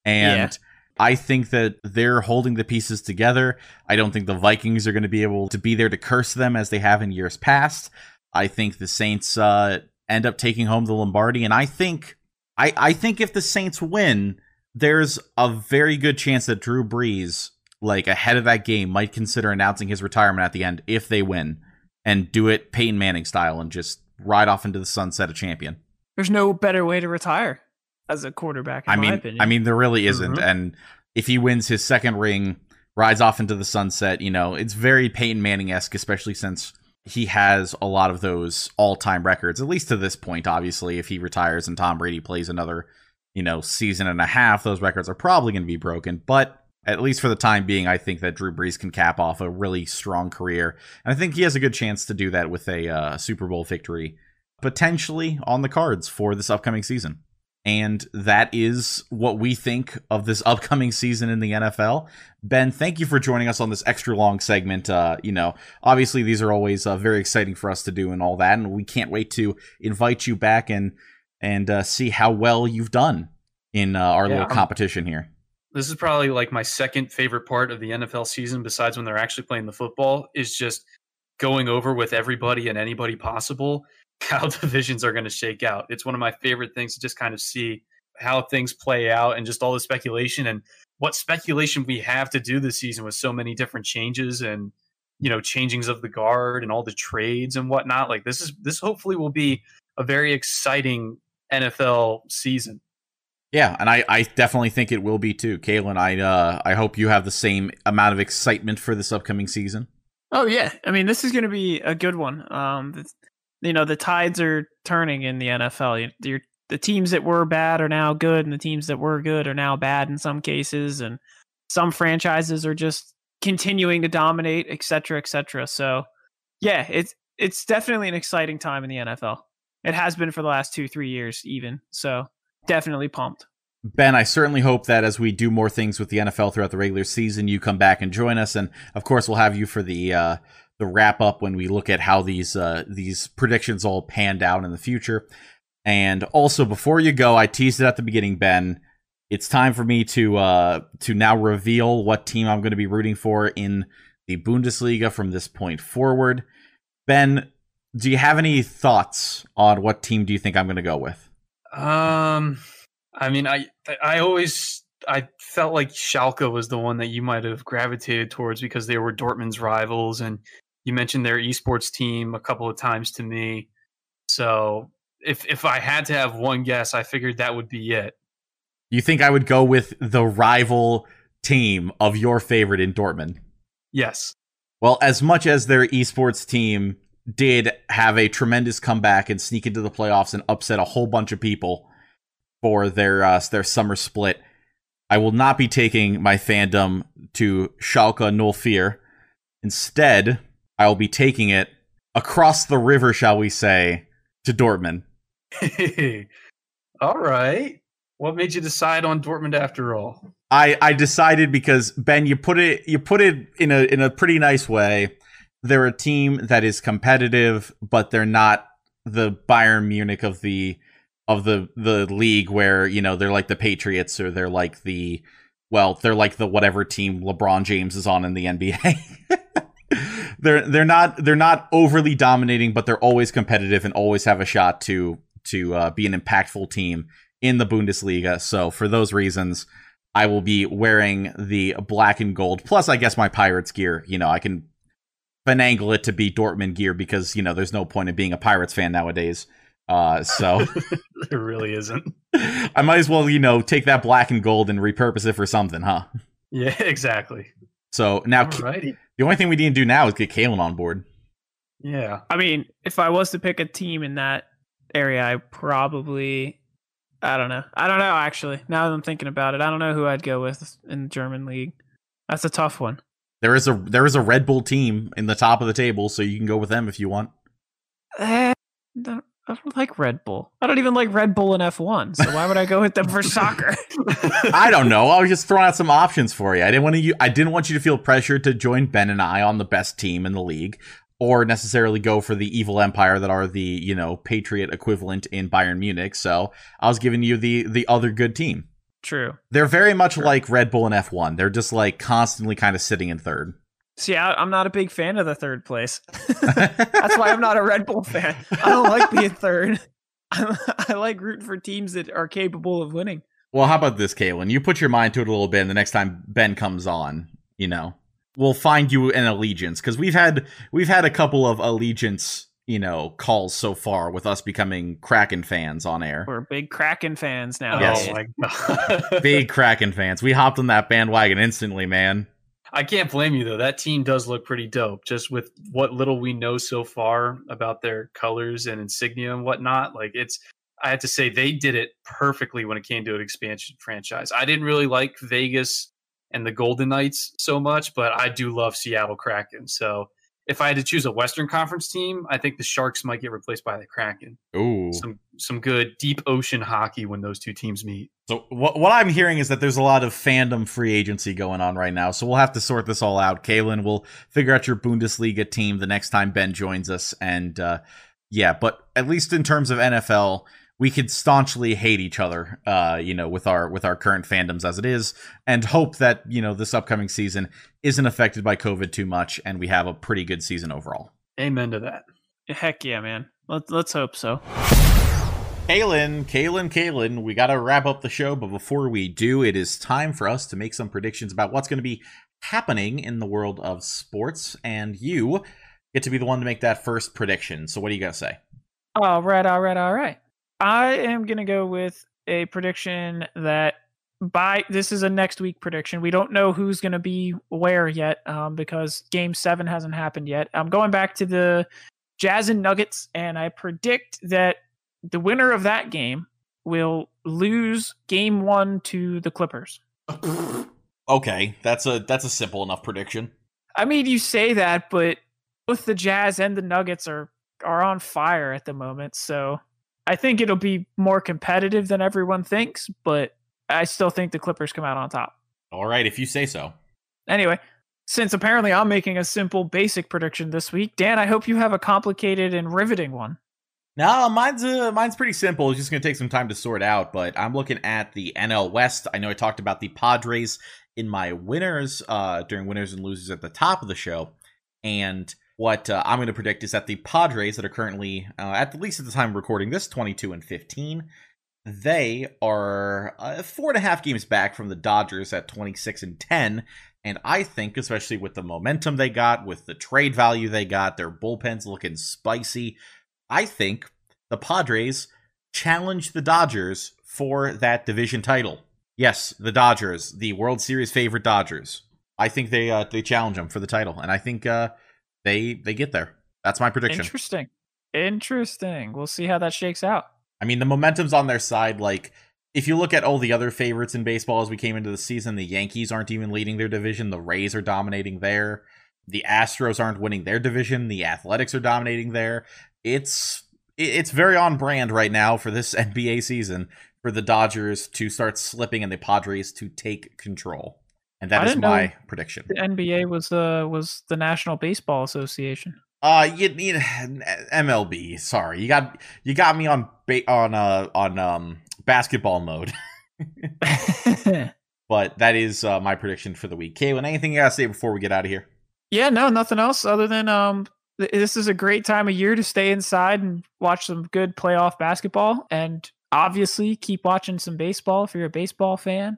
And yeah. I think that they're holding the pieces together. I don't think the Vikings are going to be able to be there to curse them as they have in years past. I think the Saints uh, end up taking home the Lombardi, and I think I, I think if the Saints win, there's a very good chance that Drew Brees, like ahead of that game, might consider announcing his retirement at the end if they win, and do it Peyton Manning style and just ride off into the sunset a champion. There's no better way to retire as a quarterback. I mean, opinion. I mean, there really isn't. Mm-hmm. And if he wins his second ring, rides off into the sunset, you know, it's very Peyton Manning esque, especially since he has a lot of those all time records, at least to this point. Obviously, if he retires and Tom Brady plays another, you know, season and a half, those records are probably going to be broken. But at least for the time being, I think that Drew Brees can cap off a really strong career. And I think he has a good chance to do that with a uh, Super Bowl victory potentially on the cards for this upcoming season. And that is what we think of this upcoming season in the NFL. Ben, thank you for joining us on this extra long segment. Uh, you know, obviously these are always uh, very exciting for us to do and all that, and we can't wait to invite you back and and uh, see how well you've done in uh, our yeah, little competition here. This is probably like my second favorite part of the NFL season, besides when they're actually playing the football, is just going over with everybody and anybody possible how divisions are going to shake out. It's one of my favorite things to just kind of see how things play out and just all the speculation and what speculation we have to do this season with so many different changes and you know changings of the guard and all the trades and whatnot. Like this is this hopefully will be a very exciting NFL season. Yeah, and I, I definitely think it will be too. Calen, I uh I hope you have the same amount of excitement for this upcoming season. Oh yeah, I mean this is going to be a good one. Um, you know the tides are turning in the NFL. You're, the teams that were bad are now good, and the teams that were good are now bad in some cases, and some franchises are just continuing to dominate, et cetera, et cetera. So, yeah, it's it's definitely an exciting time in the NFL. It has been for the last two, three years, even. So, definitely pumped. Ben, I certainly hope that as we do more things with the NFL throughout the regular season, you come back and join us, and of course, we'll have you for the uh, the wrap up when we look at how these uh, these predictions all panned out in the future. And also, before you go, I teased it at the beginning, Ben. It's time for me to uh, to now reveal what team I'm going to be rooting for in the Bundesliga from this point forward. Ben, do you have any thoughts on what team do you think I'm going to go with? Um, I mean, I I always I felt like Schalke was the one that you might have gravitated towards because they were Dortmund's rivals, and you mentioned their esports team a couple of times to me. So if if I had to have one guess, I figured that would be it. You think I would go with the rival team of your favorite in Dortmund? Yes. Well, as much as their esports team did have a tremendous comeback and sneak into the playoffs and upset a whole bunch of people for their uh, their summer split, I will not be taking my fandom to Schalke 04. Instead, I will be taking it across the river, shall we say, to Dortmund. all right. What made you decide on Dortmund after all? I, I decided because Ben, you put it you put it in a in a pretty nice way. They're a team that is competitive, but they're not the Bayern Munich of the of the the league where you know they're like the Patriots or they're like the well they're like the whatever team LeBron James is on in the NBA. they're they're not they're not overly dominating, but they're always competitive and always have a shot to to uh, be an impactful team in the Bundesliga. So for those reasons, I will be wearing the black and gold. Plus, I guess my Pirates gear. You know, I can finagle it to be Dortmund gear because you know there's no point in being a Pirates fan nowadays. Uh, so there really isn't. I might as well, you know, take that black and gold and repurpose it for something, huh? Yeah, exactly. So now, Alrighty. The only thing we need to do now is get Calen on board. Yeah. I mean, if I was to pick a team in that area, I probably I don't know. I don't know actually. Now that I'm thinking about it, I don't know who I'd go with in the German league. That's a tough one. There is a there is a Red Bull team in the top of the table, so you can go with them if you want. Eh, don't, I don't like Red Bull. I don't even like Red Bull in F1. So why would I go with them for soccer? I don't know. I was just throwing out some options for you. I didn't want to. I didn't want you to feel pressured to join Ben and I on the best team in the league, or necessarily go for the evil empire that are the you know Patriot equivalent in Bayern Munich. So I was giving you the the other good team. True. They're very much like Red Bull and F1. They're just like constantly kind of sitting in third. See, I, am not a big fan of the third place. That's why I'm not a Red Bull fan. I don't like being third. I like rooting for teams that are capable of winning. Well, how about this, Calen? You put your mind to it a little bit, and the next time Ben comes on, you know, we'll find you an allegiance because we've had we've had a couple of allegiance, you know, calls so far with us becoming Kraken fans on air. We're big Kraken fans now. Oh yes. Oh my god, big Kraken fans. We hopped on that bandwagon instantly, man. I can't blame you though. That team does look pretty dope, just with what little we know so far about their colors and insignia and whatnot. Like it's, I have to say they did it perfectly when it came to an expansion franchise. I didn't really like Vegas and the Golden Knights so much, but I do love Seattle Kraken. So if I had to choose a Western Conference team, I think the Sharks might get replaced by the Kraken. Ooh, some some good deep ocean hockey when those two teams meet. So what what I'm hearing is that there's a lot of fandom free agency going on right now. So we'll have to sort this all out. Calen, we'll figure out your Bundesliga team the next time Ben joins us, and uh, yeah, but at least in terms of NFL, we could staunchly hate each other, uh, you know, with our with our current fandoms as it is, and hope that you know this upcoming season isn't affected by COVID too much, and we have a pretty good season overall. Amen to that. Heck yeah, man. Let's let's hope so. Calen, Calen, Calen, we got to wrap up the show, but before we do, it is time for us to make some predictions about what's going to be happening in the world of sports, and you get to be the one to make that first prediction. So, what do you got to say? All right, all right, all right. I am going to go with a prediction that by this is a next week prediction. We don't know who's going to be where yet um, because game seven hasn't happened yet. I'm going back to the Jazz and Nuggets, and I predict that the winner of that game will lose game one to the Clippers. okay, that's a that's a simple enough prediction. I mean, you say that, but both the Jazz and the Nuggets are are on fire at the moment, so I think it'll be more competitive than everyone thinks, but I still think the Clippers come out on top. All right, if you say so. Anyway, since apparently I'm making a simple, basic prediction this week, Dan, I hope you have a complicated and riveting one. No, mine's uh, mine's pretty simple. It's just gonna take some time to sort out, but I'm looking at the NL West. I know I talked about the Padres in my winners uh, during winners and losers at the top of the show, and what uh, I'm going to predict is that the Padres, that are currently, uh, at least at the time of recording this, 22 and 15, they are uh, four and a half games back from the Dodgers at 26 and 10. And I think, especially with the momentum they got, with the trade value they got, their bullpen's looking spicy. I think the Padres challenge the Dodgers for that division title. Yes, the Dodgers, the World Series favorite Dodgers. I think they uh, they challenge them for the title, and I think uh, they they get there. That's my prediction. Interesting. Interesting. We'll see how that shakes out. I mean, the momentum's on their side. Like, if you look at all the other favorites in baseball as we came into the season, the Yankees aren't even leading their division. The Rays are dominating there. The Astros aren't winning their division. The Athletics are dominating there. It's it's very on brand right now for this NBA season for the Dodgers to start slipping and the Padres to take control. And that is my prediction. The NBA was uh was the National Baseball Association. Uh, you need MLB. Sorry, you got you got me on ba- on uh on um basketball mode. but that is uh, my prediction for the week. Calen, anything you gotta say before we get out of here? Yeah, no, nothing else other than um this is a great time of year to stay inside and watch some good playoff basketball and obviously keep watching some baseball if you're a baseball fan.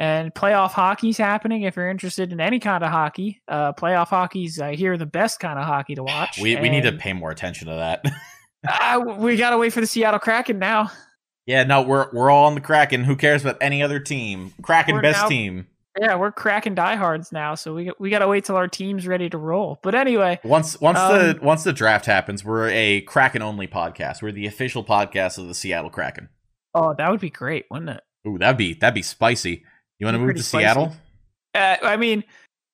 And playoff hockey's happening if you're interested in any kind of hockey. Uh, playoff hockey's, I hear, the best kind of hockey to watch. We, we need to pay more attention to that. uh, we got to wait for the Seattle Kraken now. Yeah, no, we're we're all on the Kraken. Who cares about any other team? Kraken we're best now, team. Yeah, we're Kraken diehards now, so we we got to wait till our team's ready to roll. But anyway, once once um, the once the draft happens, we're a Kraken only podcast. We're the official podcast of the Seattle Kraken. Oh, that would be great, wouldn't it? Ooh, that'd be that'd be spicy. You want to move to spicy. Seattle? Uh, I mean,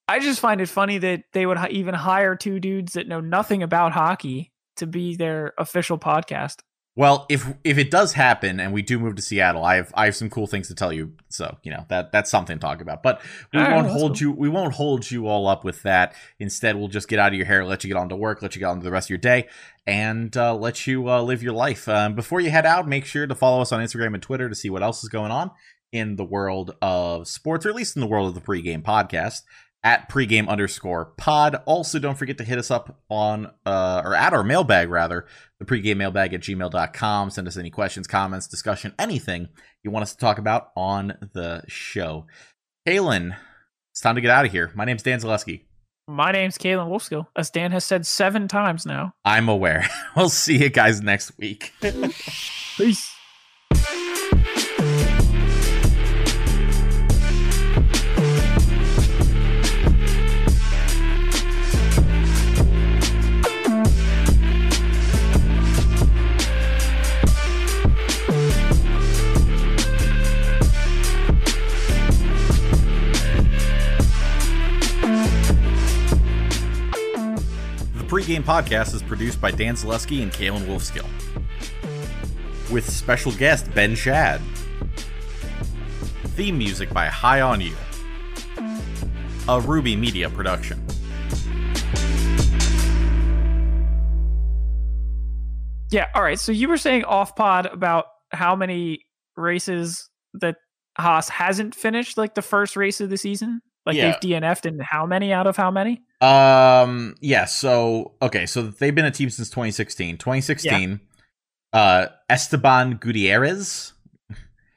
I just find it funny that they would even hire two dudes that know nothing about hockey to be their official podcast. Well, if if it does happen and we do move to Seattle, I have I have some cool things to tell you. So you know that that's something to talk about. But we All right, won't that's hold cool. you we won't hold you all up with that. Instead, we'll just get out of your hair, let you get on to work, let you get on to the rest of your day, and uh, let you uh, live your life. Um, before you head out, make sure to follow us on Instagram and Twitter to see what else is going on in the world of sports, or at least in the world of the pregame podcast at pregame underscore pod. Also, don't forget to hit us up on uh, or at our mailbag rather the pregame mailbag at gmail.com. Send us any questions, comments, discussion, anything you want us to talk about on the show. Calen, it's time to get out of here. My name's Dan Zalewski. My name's Calen Wolfskill, as Dan has said seven times now. I'm aware. we'll see you guys next week. Peace. Podcast is produced by Dan Zalewski and Calen Wolfskill. With special guest Ben Schad. Theme music by High On You. A Ruby Media production. Yeah, all right. So you were saying off pod about how many races that Haas hasn't finished, like the first race of the season? Like Yeah. they've DNF'd in how many out of how many? Um. Yeah. So okay. So they've been a team since 2016. 2016. Uh, Esteban Gutierrez,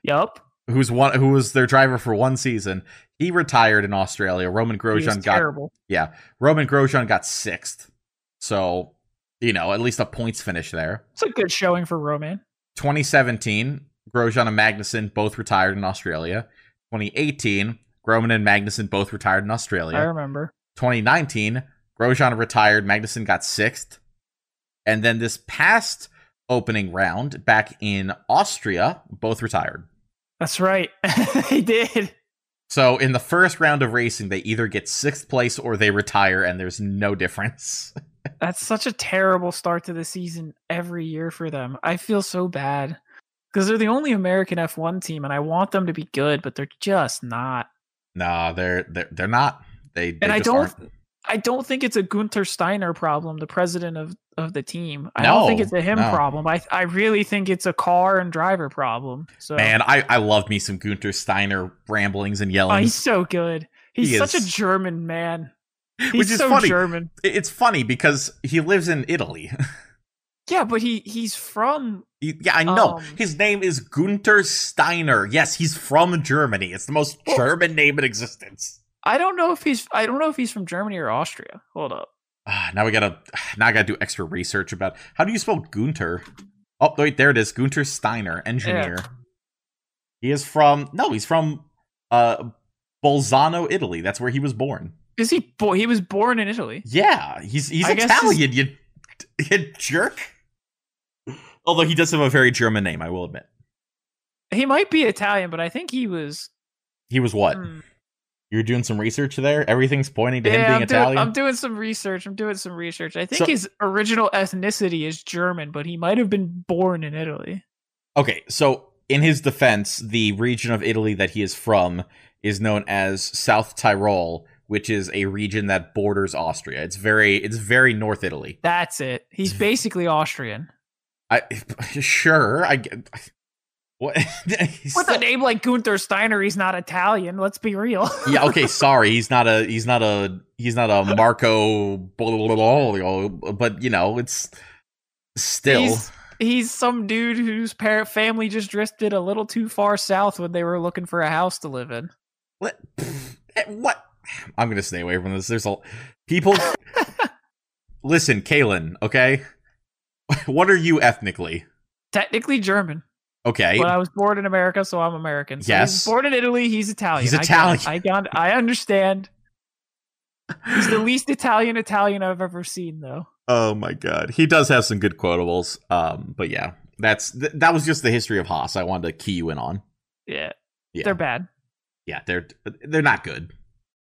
Yep. who's one, who was their driver for one season, he retired in Australia. Romain Grosjean got terrible. yeah. Romain Grosjean got sixth. So you know at least a points finish there. It's a good showing for Romain. 2017, Grosjean and Magnussen both retired in Australia. 2018, Groman and Magnussen both retired in Australia. I remember. 2019, Grosjean retired, Magnussen got sixth. And then this past opening round back in Austria, both retired. That's right. they did. So in the first round of racing, they either get sixth place or they retire, and there's no difference. That's such a terrible start to the season every year for them. I feel so bad because they're the only American F1 team, and I want them to be good, but they're just not. nah, they're they're they're not. They, they And I don't- aren't. I don't think it's a Gunther Steiner problem, the president of, of the team. I No, don't think it's a him no. problem. I I really think it's a car and driver problem. So Man, I I love me some Gunther Steiner ramblings and oh, yelling. he's so good. He's He such a. German man. He's Which is so funny. German. it's funny because he lives in Italy. Yeah, but he he's from yeah, I know. Um, His name is Gunther Steiner. Yes, he's from Germany. It's the most German name in existence. I don't know if he's I don't know if he's from Germany or Austria. Hold up. Ah, now we gotta now I gotta do extra research about how do you spell Gunter? Oh wait, there it is. Gunter Steiner, engineer. He is from no, he's from uh Bolzano, Italy. That's where he was born. Is he boy he was born in Italy. Yeah, he's he's I Italian, you, you jerk. Although he does have a very German name, I will admit. He might be Italian, but I think he was He was what? Hmm. You're doing some research there? Everything's pointing to him being I'm doing, Italian? I'm doing some research. I'm doing some research. I think So- his original ethnicity is German, but he might have been born in Italy. Okay, so in his defense, the region of Italy that he is from is known as South Tyrol, which is a region that borders Austria. It's very it's very North Italy. That's it. He's basically Austrian. I sure, I get what With a name like Gunther Steiner, he's not Italian. Let's be real. Yeah, okay, sorry. He's not a he's not a he's not a Marco but you know, it's still He's, he's some dude whose parent family just drifted a little too far south when they were looking for a house to live in. What? Eh, what? I'm gonna stay away from this. There's a people. Listen, Calen. Okay, what are you ethnically? Technically German, Okay, but I was born in America, so I'm American. So Yes. he's born in Italy. He's Italian. He's I got. Italian. I got. I understand. He's the least Italian Italian I've ever seen, though. oh my god, he does have some good quotables. Um, but yeah, that's th- that was just the history of Haas. I wanted to key you in on. Yeah, Yeah, they're bad. yeah, they're they're not good.